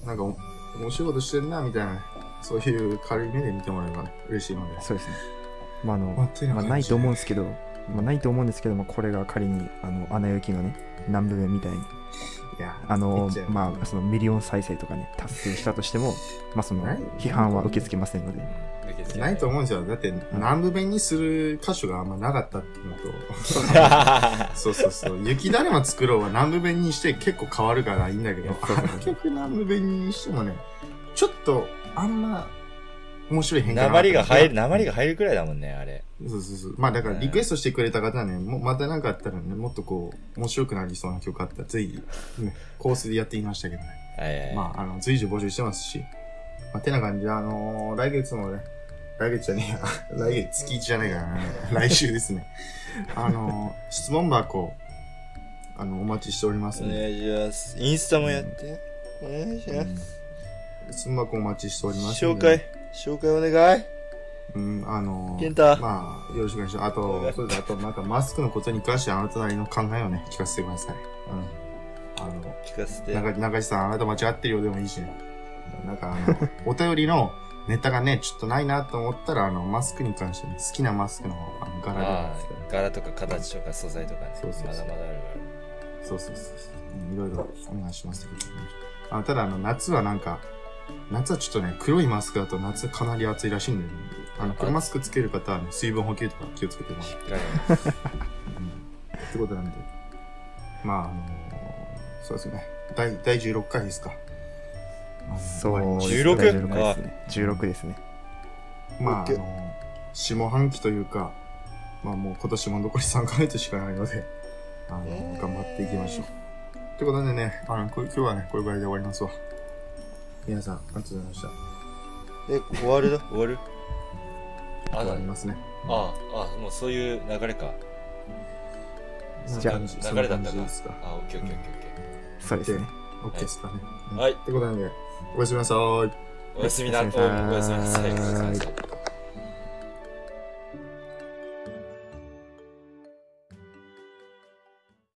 なんかお面白いことしてるな、みたいな、そういう軽い目で見てもらえば嬉しいので。そうですね。まあ、あの、まあてないと思うんですけど、まあ、ないと思うんですけども、これが仮に、あの、アナ雪のね、南部みたいに、いや、あのまあ、そのミリオン再生とかね、達成したとしても、まあ、その批判は受け付けませんので、あ、うん受け付けない。と思うんですよ。だって、南部弁にする箇所があんまなかったっていうのと、そうそうそう。雪だるま作ろうは南部弁にして結構変わるからいいんだけど、結局南部弁にしてもね、ちょっとあんま面白い変化なかった鉛が入る、訛りが入るくらいだもんね、あれ。そうそうそう。まあだからリクエストしてくれた方はね、もうまたなんかあったらね、もっとこう、面白くなりそうな曲あったら、ぜひ、ね、コースでやってみましたけどね。はいはいはい。まあ、あの、随時募集してますし、まあ、てな感じで、あのー来月もね、来月じゃねえや、来月月1じゃねえからね、来週ですね。あのー質問箱、あの、お待ちしておりますおんで、願いします。インスタもやって。お願いします。質問箱お待ちしておりますん紹で。介、紹介お願い。うん、あのー健太まあ、よろしくお願いします。あと、そうです。あと、なんかマスクのことに関してあなたなりの考えをね、聞かせてください。うん。あの、聞かせて。中中地さん、あなた間違ってるよでもいいしね。なんかあの、お便りのネタがね、ちょっとないなと思ったら、あの、マスクに関してね、好きなマスクのあの柄で柄とか形とか素材とかね。そうそうそうまだまだあるかそうそうそうそう。いろいろお願いしますあただ、あの、夏はなんか、夏はちょっとね、黒いマスクだと夏かなり暑いらしいんで、ね、あの、黒マスクつける方はね、水分補給とか気をつけてもらっかり。う。うん。ってことなんで、まあ、あのそうですね。第、第16回ですか。そうですね。16 16ですね。16ですね。まあ、あの、下半期というか、まあもう今年も残り3ヶ月しかないので、あの、えー頑張っていきましょう。ということでね、あの、こ今日はね、これぐらいで終わりますわ。皆さん、ありがとうございました。え、終わるだ？終わる？あ、終わりますね。ああ、もうそういう流れか。じゃあ流れだったか。あ、オッケーオッケーオッケーオッケそうですね。OK ですかね。うんはいってことなんで、おやすみなさい。ー。おやすみな、おおやすみなさいおやすみなさい。おやすみなさい。